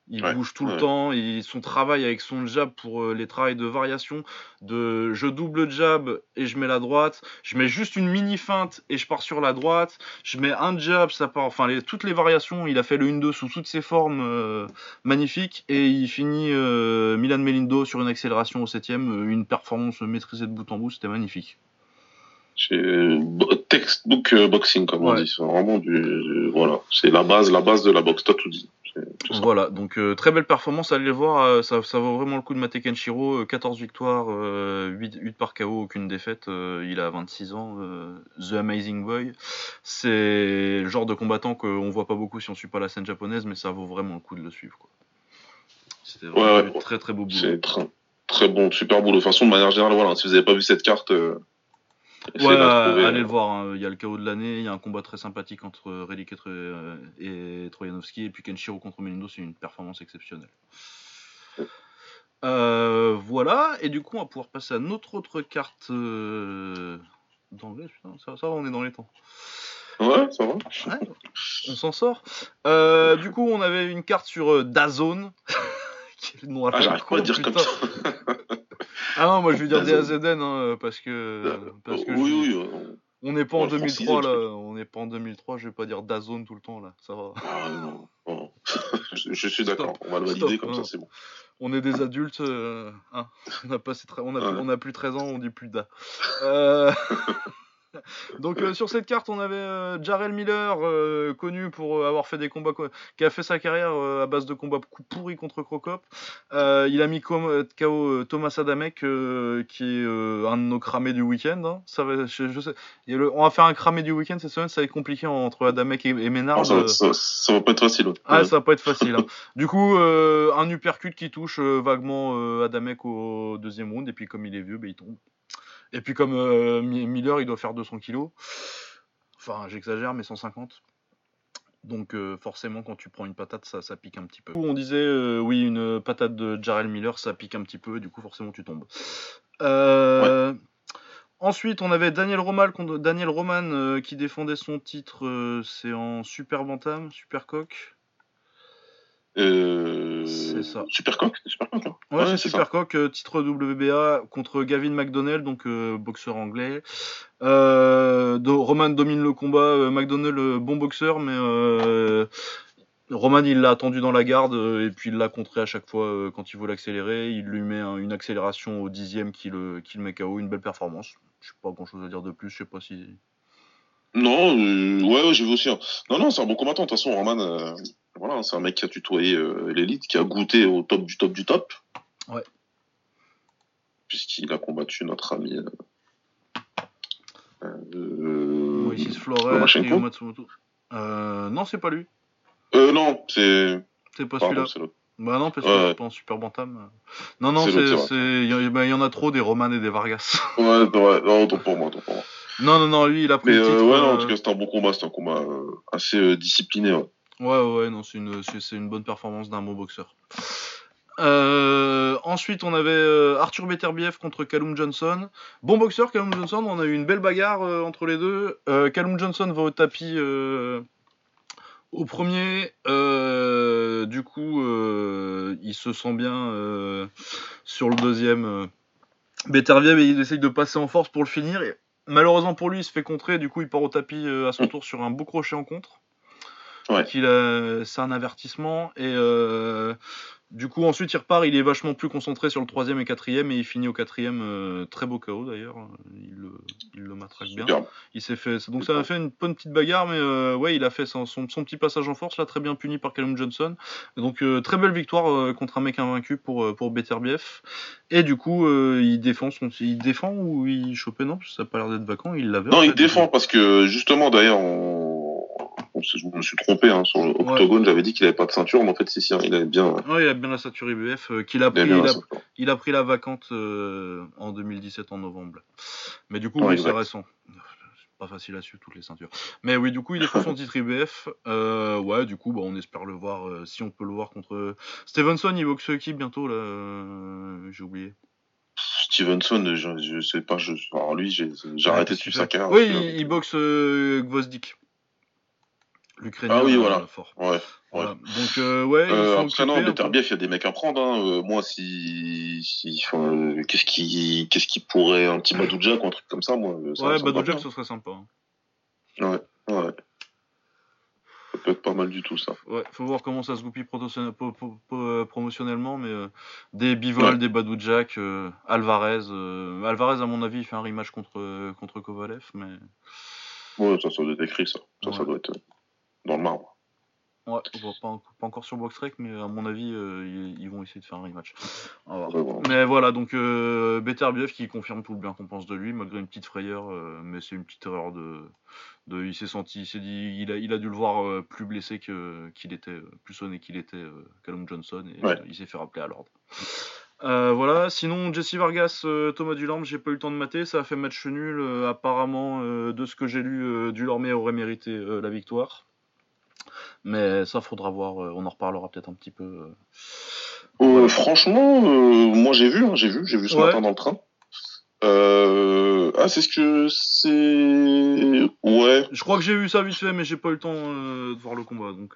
Il Ouais, bouge tout le temps, son travail avec son jab pour euh, les travails de variation, de je double jab et je mets la droite, je mets juste une mini feinte et je pars sur la droite, je mets un jab, ça part, enfin les- toutes les variations, il a fait le 1-2 sous toutes ses formes euh, magnifiques et il finit euh, Milan Melindo sur une accélération au 7 une performance maîtrisée de bout en bout, c'était magnifique. C'est euh, bo- textbook euh, boxing, comme on dit. C'est vraiment du, voilà. C'est la base, la base de la boxe. T'as tout dit. Voilà, donc euh, très belle performance, allez le voir, euh, ça, ça vaut vraiment le coup de mater Kenshiro, euh, 14 victoires, euh, 8, 8 par KO, aucune défaite, il a 26 ans, The Amazing Boy. C'est le genre de combattant qu'on voit pas beaucoup si on suit pas la scène japonaise, mais ça vaut vraiment le coup de le suivre. C'était vraiment Ouais, très très beau boulot. C'est très, très bon, super boulot. De toute façon, de manière générale, voilà. Si vous avez pas vu cette carte, Ouais, allez le voir, hein. il y a le KO de l'année, il y a un combat très sympathique entre Relic et, euh, et Troyanovski, et puis Kenshiro contre Melindo, c'est une performance exceptionnelle. Euh, voilà, et du coup on va pouvoir passer à notre autre carte euh, d'anglais, putain, ça, ça va, on est dans les temps. Ouais, ça va. Ouais, on s'en sort. Euh, du coup on avait une carte sur euh, Dazone. [laughs] Qui est le nom à Ah, j'arrive pas à dire comme putain. ça. [laughs] Ah non, moi je vais dire. DAZN hein, parce que, parce que oui, je- oui. euh, On n'est pas en Ouais, franciser 2003 le là, on n'est pas en 2003, je vais pas dire Dazone tout le temps là, ça va. Ah, non, non. [laughs] je, je suis d'accord. On va le Stop, valider comme non. ça, c'est bon. On est des adultes, euh, hein. on a passé on a, on a plus 13 ans, on dit plus d'A. Euh, [laughs] [laughs] Donc euh, sur cette carte, on avait euh, Jarrell Miller, euh, connu pour euh, avoir fait des combats, co- qui a fait sa carrière à base de combats pourris contre Crocop. Il a mis KO Thomas Adamek, qui est un de nos cramés du week-end. hein. Ça va, je, je sais, il y a le- on va faire un cramé du week-end cette semaine, ça va être compliqué entre Adamek et, et Ménard. Ah, ça, va- ça, ça va pas être facile. ouais. ah, ça va pas être facile. hein. [laughs] Du coup, un uppercut qui touche vaguement Adamek au deuxième round, et puis comme il est vieux, ben, il tombe. Et puis comme euh, Mi- Miller, il doit faire 200 kilos. Enfin, j'exagère, mais 150. Donc euh, forcément, quand tu prends une patate, ça, ça pique un petit peu. On disait, euh, oui, une patate de Jarrell Miller, ça pique un petit peu, et du coup, forcément, tu tombes. Euh, Ensuite, on avait Daniel Roman, Daniel Roman qui défendait son titre, c'est en super bantam, super coq. Euh, C'est ça. Supercock, c'est Supercock. Hein. Ouais, c'est c'est Supercock, euh, titre WBA contre Gavin McDonnell, donc euh, boxeur anglais. Do- Roman domine le combat, McDonnell, bon boxeur, mais Roman il l'a attendu dans la garde et puis il l'a contré à chaque fois quand il veut l'accélérer. Il lui met un- une accélération au dixième qui le, qui le met KO, une belle performance. Je sais pas grand chose à dire de plus, je sais pas si. Non, ouais, ouais, j'ai vu aussi. hein. Non, non, c'est un bon combattant. De toute façon, Roman, voilà, c'est un mec qui a tutoyé euh, l'élite, qui a goûté au top du top du top. Ouais. Puisqu'il a combattu notre ami. Euh, euh, Moïse Flores, Matsumoto. Euh, non, c'est pas lui. euh, non, c'est. C'est pas celui-là. Bah non, parce que Ouais, pas en super bantam. Non, non, C'est il y, en- bah, y en a trop des Roman et des Vargas. [laughs] Ouais, ouais, non, pour moi, pour moi. non, non, non, lui, il a pris Mais le titre. ouais, non, en tout cas, c'était un bon combat, c'était un combat assez discipliné. ouais. Ouais, ouais, non, c'est une, bonne performance d'un bon boxeur. Euh, ensuite, on avait euh, Arthur Beterbiev contre Callum Johnson. Bon boxeur, Callum Johnson. On a eu une belle bagarre euh, entre les deux. Callum Johnson va au tapis au premier. Du coup, il se sent bien sur le deuxième. Beterbiev, il essaye de passer en force pour le finir. Malheureusement pour lui, il se fait contrer. Du coup, il part au tapis à son tour sur un beau crochet en contre. Ouais. Qu'il a- C'est un avertissement. Et euh, du coup, ensuite, il repart. Il est vachement plus concentré sur le troisième et quatrième. Et il finit au quatrième. euh, très beau KO d'ailleurs. Il le, il le matraque bien. Il s'est fait. Donc ça a fait une bonne petite bagarre, mais euh, ouais, il a fait son, son- petit passage en force là, très bien puni par Callum Johnson. Donc euh, très belle victoire euh, contre un mec invaincu pour pour Beterbiev. Et du coup, il défend son, il défend ou il chopait? Non, ça a pas l'air d'être vacant. Il l'avait. en Non, fait, il défend parce que justement, d'ailleurs, on... je me suis trompé hein, sur l'octogone. J'avais dit qu'il avait pas de ceinture, mais en fait, si, si, hein, il avait bien. Ouais, il a bien la stature IBF euh, qu'il a Il pris. Il la a, ceinture. il a pris la vacante euh, en 2017 en novembre. Mais du coup, Ouais, oui, c'est récent. pas facile à suivre toutes les ceintures. Mais oui, du coup, il défend [laughs] son titre IBF. Euh, ouais, du coup, bah, on espère le voir, euh, si on peut le voir contre Stevenson. Il boxe qui bientôt, là euh, J'ai oublié. Stevenson, je, je, sais pas, je, alors lui, j'ai arrêté de suivre sa carrière. Oui, il, il, boxe Gvozdik. L'Ukrainien. Ah oui, voilà. Fort. Ouais. Voilà. Donc, euh, ouais. Euh, après, non, Beterbiev, il y a des mecs à prendre. Hein. Euh, moi, si. si euh, qu'est-ce qui, qu'est-ce qui pourrait. Un petit Badou Jack ou un truc comme ça, moi. Ça, ouais, Badou Jack, ce serait sympa. Hein. Ouais, ouais. Ça peut être pas mal du tout, ça. Ouais, faut voir comment ça se goupille promotionnellement, mais euh, des Bivol, des Badou Jack, Alvarez. Alvarez, à mon avis, il fait un rematch contre, contre Kovalev, mais. Ouais, ça, ça doit être écrit, ça. Ça, ça doit être dans le marbre. Ouais, pas, pas, encore sur Boxtrek, mais à mon avis, euh, ils, vont essayer de faire un rematch. Mais voilà, donc euh, Beterbiev qui confirme tout le bien qu'on pense de lui, malgré une petite frayeur, euh, mais c'est une petite erreur de. de il s'est senti, il s'est dit, il a, il a dû le voir euh, plus blessé que, qu'il était, plus sonné qu'il était Callum Johnson, et il s'est fait rappeler à l'ordre. voilà, sinon Jesse Vargas, Thomas Dulorme, j'ai pas eu le temps de mater, ça a fait match nul. apparemment, de ce que j'ai lu, Dulorme aurait mérité la victoire. Mais ça, faudra voir. Euh, on en reparlera peut-être un petit peu. Euh. Euh, franchement, moi j'ai vu, hein, j'ai vu, j'ai vu ce matin dans le train. Ah, c'est ce que c'est. Ouais. Je crois que j'ai vu ça vite fait, mais j'ai pas eu le temps de voir le combat. Donc.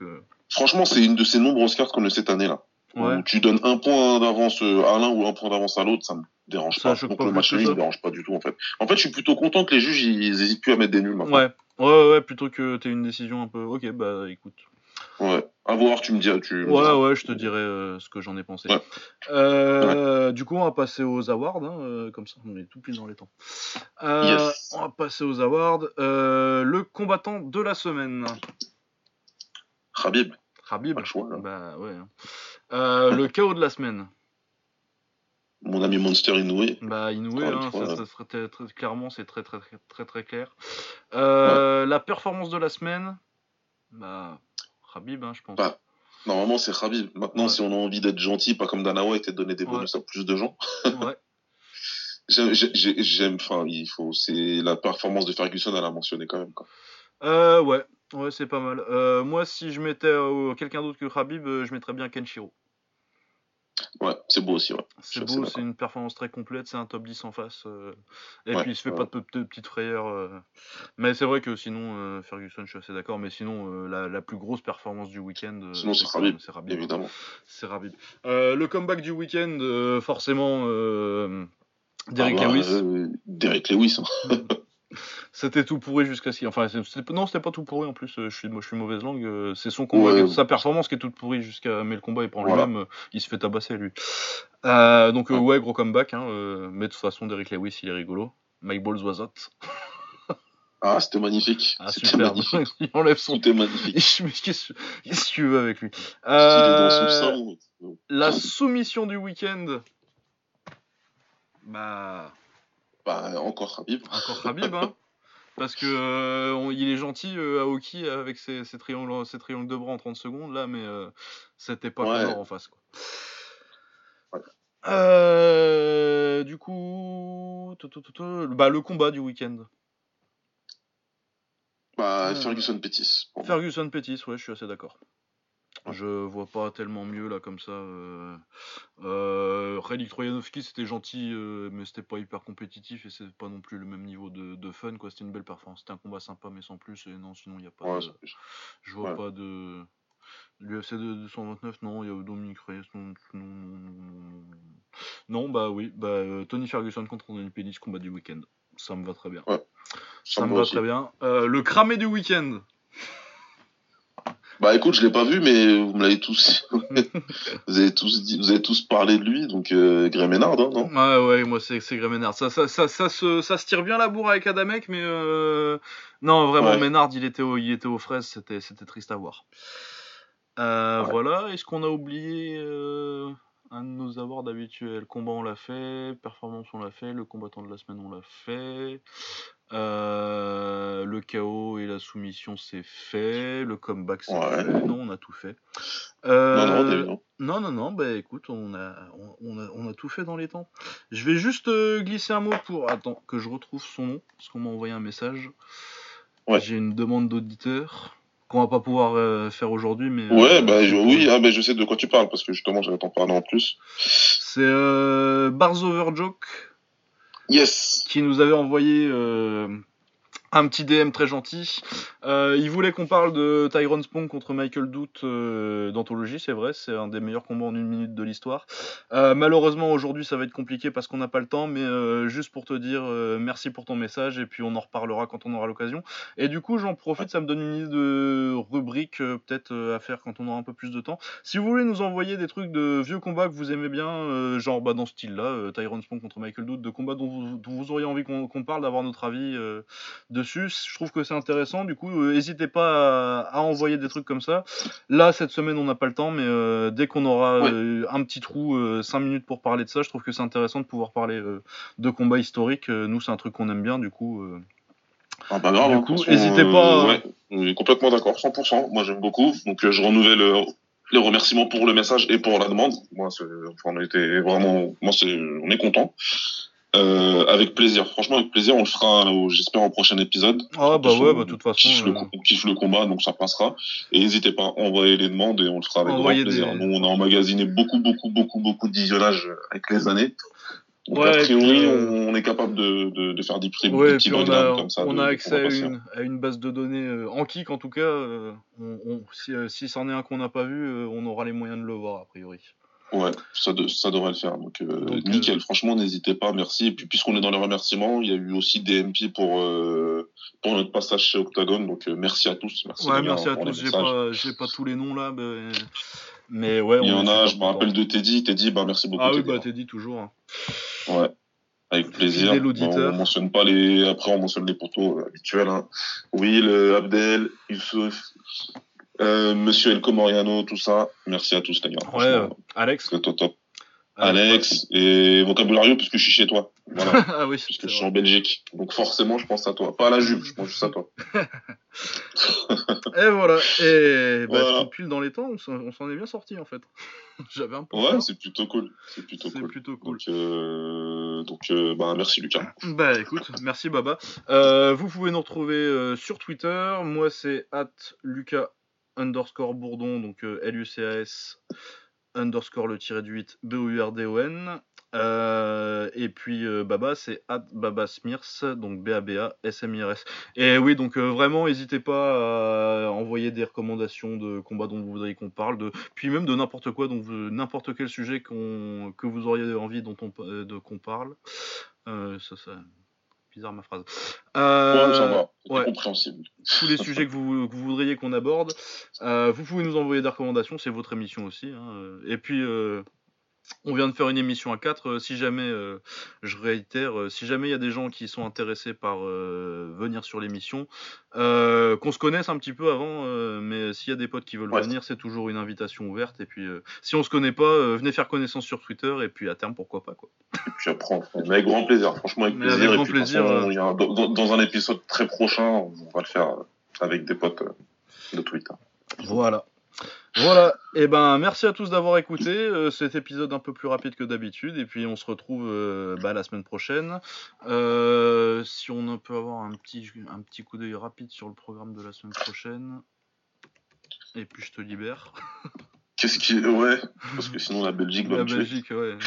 Franchement, c'est une de ces nombreuses cartes qu'on a cette année là. Ouais. tu donnes un point d'avance à l'un ou un point d'avance à l'autre, ça me dérange pas. Donc le match me dérange pas du tout en fait. En fait, je suis plutôt content que les juges ils hésitent plus à mettre des nuls maintenant. Ouais, ouais, ouais, plutôt que t'aies une décision un peu. Ok, bah écoute. Ouais, à voir, tu me diras. Tu... Ouais, ouais, je te dirai euh, ce que j'en ai pensé. Euh, du coup, on va passer aux awards, hein, euh, comme ça on est tout pile dans les temps. Yes. On va passer aux awards. le combattant de la semaine. Khabib. Khabib. Choix, bah ouais. Hein. le chaos de la semaine. Mon ami Monster Inoue. Bah Inoue, hein, ça, ça, serait très, très, clairement, c'est très très très très très clair. La performance de la semaine. Bah Khabib, hein, je pense. Bah, normalement, c'est Khabib. Maintenant, si on a envie d'être gentil, pas comme Dana White et de donner des bonus à plus de gens. [laughs] ouais. J'aime, enfin, il faut, c'est la performance de Ferguson à la mentionner quand même. Quoi. Euh, ouais, ouais, c'est pas mal. Euh, moi, si je mettais euh, quelqu'un d'autre que Khabib, euh, je mettrais bien Kenshiro. Ouais, c'est beau aussi. Ouais. C'est beau, c'est une performance très complète, c'est un top 10 en face. Euh, et puis il se fait pas de, petites frayeurs. Euh. Mais c'est vrai que sinon, euh, Ferguson, je suis assez d'accord, mais sinon, la, plus grosse performance du week-end. sinon, c'est Rabib, évidemment. C'est Rabib. le comeback du week-end, forcément, Derek ah bah, Lewis. Derek Lewis. Hein. Mm. C'était tout pourri jusqu'à ce Enfin, non, c'était pas tout pourri en plus. Euh, je suis, moi, je suis mauvaise langue. Euh, c'est son combat, sa performance qui est toute pourrie jusqu'à. Mais le combat, il prend lui-même. Euh, il se fait tabasser lui. donc ouais, gros comeback. Hein, mais de toute façon, Derek Lewis, il est rigolo. Mike Balls was hot. [laughs] Ah, c'était magnifique. Ah, c'était magnifique. [laughs] il enlève son. C'était magnifique. [laughs] Qu'est-ce que tu veux avec lui? Euh... La soumission du week-end. Bah. Bah, encore Khabib. Encore Khabib, hein. Parce que euh, il est gentil euh, Aoki avec ses, triangles, ses triangles de bras en 30 secondes là, mais euh, c'était pas ouais. en face quoi. Euh, du coup, bah, le combat du week-end. Bah, Ferguson Pétis. Ferguson Pétis, ouais, je suis assez d'accord. Je vois pas tellement mieux là comme ça. Euh, euh, c'était gentil, euh, mais c'était pas hyper compétitif et c'est pas non plus le même niveau de, fun quoi. C'était une belle performance, c'était un combat sympa mais sans plus. Et non, sinon il y a pas. de... Je vois pas de. L'UFC 229, non, il y a Dominique Reyes, non, non, non, non, bah oui, bah, euh, Tony Ferguson contre Anthony Pettis, combat du week-end. Ça me va très bien. ça, me va très bien. Le cramé du week-end. Bah écoute, je l'ai pas vu, mais vous me l'avez tous, [laughs] vous avez tous dit, vous avez tous parlé de lui, donc euh, Ménard, hein, non? Ouais, ouais, moi c'est c'est Ménard. Ça, ça, ça, ça, se, ça se tire bien la bourre avec Adamek, mais euh... non, vraiment, Ménard, il était, au, il était aux fraises, c'était, c'était triste à voir. Euh, Voilà. Est-ce qu'on a oublié euh, un de nos awards habituels Combat, on l'a fait. Performance, on l'a fait. Le combattant de la semaine, on l'a fait. Euh, le chaos et la soumission, c'est fait. Le comeback, c'est fait. Non, on a tout fait. Euh, Non, non, non. bah écoute, on a, on, on a, on a tout fait dans les temps. Je vais juste euh, glisser un mot pour. Attends, que je retrouve son nom, parce qu'on m'a envoyé un message. Ouais. J'ai une demande d'auditeur qu'on va pas pouvoir euh, faire aujourd'hui, mais. Ouais, euh, bah je- oui, ah, bah, je sais de quoi tu parles, parce que justement, j'allais t'en parler en plus. C'est euh, Bars Over Joke Yes qui nous avait envoyé euh, un petit DM très gentil. Euh, il voulait qu'on parle de Tyrone Spong contre Michael Doot euh, d'anthologie, c'est vrai, c'est un des meilleurs combats en une minute de l'histoire. Euh, malheureusement aujourd'hui ça va être compliqué parce qu'on n'a pas le temps, mais euh, juste pour te dire euh, merci pour ton message et puis on en reparlera quand on aura l'occasion. Et du coup j'en profite, ça me donne une idée de rubrique euh, peut-être à faire quand on aura un peu plus de temps. Si vous voulez nous envoyer des trucs de vieux combats que vous aimez bien, genre bah, dans ce style-là, Tyrone Spong contre Michael Doot, de combats dont vous, auriez envie qu'on parle, d'avoir notre avis euh, dessus, je trouve que c'est intéressant. Du coup, euh, n'hésitez pas à, à envoyer des trucs comme ça. Là, cette semaine, on n'a pas le temps, mais euh, dès qu'on aura Ouais. euh, un petit trou, 5 minutes pour parler de ça, je trouve que c'est intéressant de pouvoir parler de combats historiques. Nous, c'est un truc qu'on aime bien, du coup. Ah bah grave, Du hein, coup, de toute façon, hésitez pas, ouais, complètement d'accord, 100%. Moi, j'aime beaucoup. Donc, je renouvelle les remerciements pour le message et pour la demande. Moi, enfin, on était vraiment, moi, on est content. Euh, avec plaisir. Franchement, avec plaisir. On le fera, au- j'espère, au prochain épisode. Ah, bah ouais, bah, de toute façon. kiffe, le, euh, on kiffe le combat, donc ça passera. Et n'hésitez pas à envoyer les demandes et on le fera avec Envoyez grand plaisir. des- Nous, on a emmagasiné beaucoup, beaucoup, beaucoup, beaucoup de visionnages avec les années. Donc, Ouais, a priori, euh, on, on est capable de, de, de faire des petits, Ouais, petits on a, comme ça. on de- a accès à une, à une base de données euh, en kick en tout cas. euh, on, on- si euh, si c'en est un qu'on n'a pas vu, euh, on aura les moyens de le voir a priori. Ouais, ça, de- ça devrait le faire. Donc, euh, Donc, nickel. Franchement, n'hésitez pas. Merci. Et puis, puisqu'on est dans les remerciements, il y a eu aussi des MP pour, euh, pour notre passage chez Octagon. Donc, euh, merci à tous. Merci, Ouais, merci à tous. J'ai pas, j'ai pas tous les noms là, mais, mais ouais. Il y en a, je me rappelle de Teddy. Teddy, bah, merci beaucoup. Ah oui, Teddy. bah t'es dit toujours. hein. Ouais. Avec plaisir. Bon, on mentionne pas les, après, on mentionne les poteaux euh, habituels, hein. Will, euh, Abdel, Youssouf, euh, Monsieur El Comoriano, tout ça. Merci à tous, les gars. Ouais, euh, Alex. top, top. Alex. Et Vocabulario, puisque je suis chez toi. Voilà. [laughs] ah oui, puisque je suis vrai. en Belgique. Donc forcément, je pense à toi. Pas à la jupe, je pense juste à toi. [laughs] Et voilà. Et bah, Voilà. pile dans les temps, on s'en est bien sorti en fait. [laughs] J'avais un peu. Ouais, c'est plutôt cool. C'est plutôt C'est cool. plutôt cool. Donc, euh, donc euh, bah, merci Lucas. Bah écoute, merci Baba. Euh, vous pouvez nous retrouver euh, sur Twitter. Moi c'est at Lucas underscore Bourdon, donc euh, L-U-C-A-S underscore le tiré du 8 B-O-U-R-D-O-N. Euh, et puis euh, Baba c'est at Baba Smirs, donc B-A-B-A S-M-I-R-S. Et oui, donc vraiment n'hésitez pas à envoyer des recommandations de combats dont vous voudriez qu'on parle, de, puis même de n'importe quoi, donc n'importe quel sujet qu'on, que vous auriez envie dont qu'on parle. Ça, ça, bizarre ma phrase. Euh, ouais, ça va. C'est ouais. compréhensible. tous les sujets que vous, que vous voudriez qu'on aborde. Euh, vous pouvez nous envoyer des recommandations, c'est votre émission aussi. hein. Et puis, euh, on vient de faire une émission à 4. si jamais, euh, je réitère, euh, si jamais il y a des gens qui sont intéressés par euh, venir sur l'émission, euh, qu'on se connaisse un petit peu avant, euh, mais s'il y a des potes qui veulent Ouais. venir, c'est toujours une invitation ouverte. Et puis, euh, si on se connaît pas, euh, venez faire connaissance sur Twitter. Et puis, à terme, pourquoi pas quoi. Et puis après, on fera- mais avec grand plaisir. Franchement, avec plaisir. avec Et grand puis, plaisir, façon, euh. a dans, un épisode très prochain, on va le faire euh, avec des potes euh, de Twitter. Voilà. Voilà, et ben merci à tous d'avoir écouté euh, cet épisode un peu plus rapide que d'habitude, et puis on se retrouve euh, bah, la semaine prochaine. Euh, si on peut avoir un petit, un petit coup d'œil rapide sur le programme de la semaine prochaine, et puis je te libère. [laughs] Qu'est-ce qui. Ouais, parce que sinon la Belgique va La me tuer. Belgique, ouais.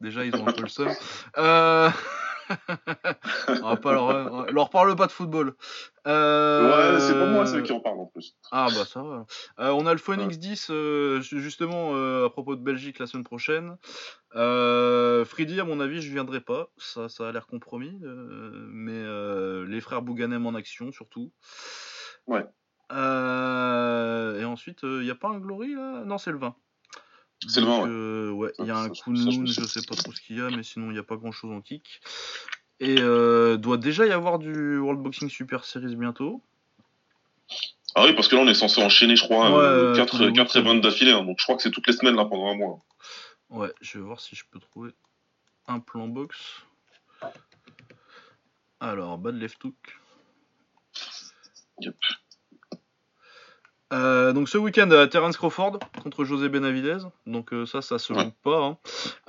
Déjà, ils ont un peu le seum. [laughs] [laughs] On va pas leur, parle pas de football. Euh, Ouais, c'est pas moi ceux qui en parlent en plus. Ah bah ça va. Euh, on a le Phoenix 10 euh, ju- justement à propos de Belgique la semaine prochaine. Freddy à mon avis je viendrai pas, ça, ça a l'air compromis. mais les frères Bouganem en action surtout. Ouais. Et ensuite il n'y a pas un Glory là? Non c'est le 20. C'est le 20, Donc, ouais. euh, ouais, il y a Ça, un Kunlun, je sais pas trop ce qu'il y a, mais sinon il n'y a pas grand chose en kick. Et euh, doit déjà y avoir du World Boxing Super Series bientôt. Ah oui, parce que là on est censé enchaîner, je crois, Ouais, euh, euh, 4, tous les week-ends. événements d'affilée. hein. donc je crois que c'est toutes les semaines là pendant un mois. Ouais, je vais voir si je peux trouver un plan box. Alors, bas de left hook. Yep. Euh, donc ce week-end, euh, Terence Crawford contre José Benavidez. Donc euh, ça, ça se Ouais. joue pas. hein.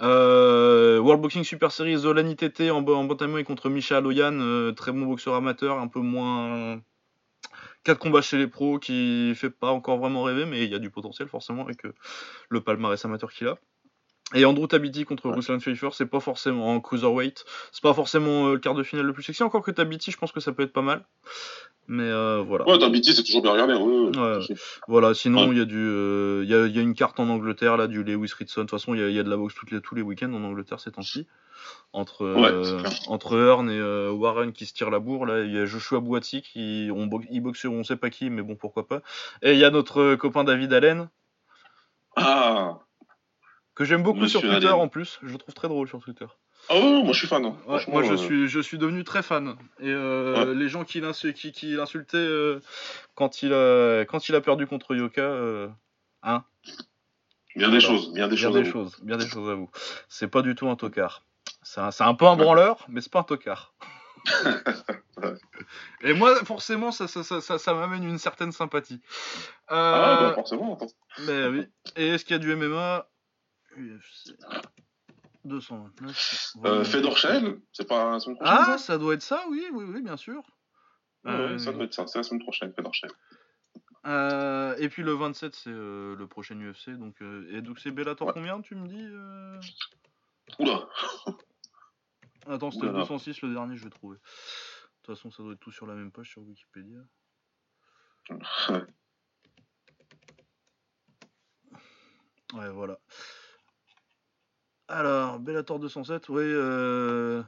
Euh, World Boxing Super Series, Zolani TT en, en bantamweight contre Micha Aloyan, très bon boxeur amateur, un peu moins... 4 combats chez les pros qui fait pas encore vraiment rêver, mais il y a du potentiel forcément avec le palmarès amateur qu'il a. Et Andrew Tabiti contre Ouais. Ruslan Pfeiffer, c'est pas forcément en cruiserweight, c'est pas forcément euh, le quart de finale le plus sexy, encore que Tabiti, je pense que ça peut être pas mal. Mais euh, voilà. Ouais, Tabiti, c'est toujours bien regardé. Ouais, ouais, Ouais. Voilà, sinon Ouais. il y a du, euh, il y, a, il y a une carte en Angleterre là, du Lewis Ritson. De toute façon, il y a, il y a de la boxe toutes les, tous les week-ends en Angleterre ces temps-ci. Entre Ouais, euh, entre Hearn et euh, Warren qui se tirent la bourre. Là, il y a Joshua Boati qui on bo- il boxe sur on sait pas qui, mais bon pourquoi pas. Et il y a notre euh, copain David Allen Ah, que j'aime beaucoup Monsieur sur Twitter Allen. en plus. Je le trouve très drôle sur Twitter. ah ouais, moi je suis fan. hein. Ouais, moi je euh, suis je suis devenu très fan. Et euh, les gens qui l'insu- qui, qui l'insultaient euh, quand il a quand il a perdu contre Yoka. euh, hein Bien des choses, bien des bien choses. des choses, bien des choses à vous. C'est pas du tout un tocard. C'est un, un peu un branleur, mais c'est pas un tocard. [laughs] Et moi, forcément, ça, ça, ça, ça, ça m'amène une certaine sympathie. Ah, bah, forcément. attends. mais oui. Et est-ce qu'il y a du MMA UFC 229. Euh. Fedor Shell, c'est pas la semaine prochaine Ah, ça? ça doit être ça, oui, oui, oui, bien sûr. Ouais, Euh, ça doit être ça, c'est la semaine prochaine, Fedor Shell. euh, et puis le 27, c'est euh, le prochain UFC. Donc, euh, et donc c'est Bellator Ouais. combien, tu me dis Oula [laughs] Attends, c'était le Oulala. 206 le dernier, je vais trouver. De toute façon, ça doit être tout sur la même page sur Wikipédia. [laughs] Ouais, voilà. Alors, Bellator 207, oui. Euh...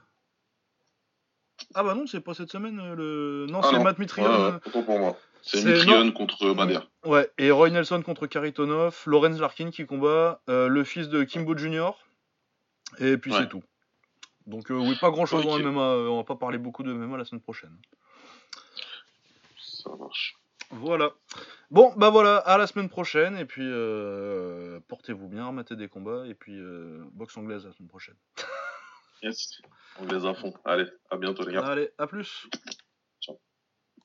Ah bah non, c'est pas cette semaine. euh, le... Non, Ah c'est. Matt Ouais, ouais, pour moi. C'est Mitrione contre Bader. Ouais, et Roy Nelson contre Karitonov, Lorenz Larkin qui combat, euh, le fils de Kimbo Jr. Et puis Ouais. c'est tout. Donc euh, oui, pas grand chose en. MMA, on va pas parler beaucoup de MMA la semaine prochaine. Ça marche. Voilà. Bon, bah voilà, à la semaine prochaine, et puis euh, portez-vous bien, matez des combats, et puis euh, boxe anglaise la semaine prochaine. Yes. On les a à fond. Allez, à bientôt les gars. Allez, à plus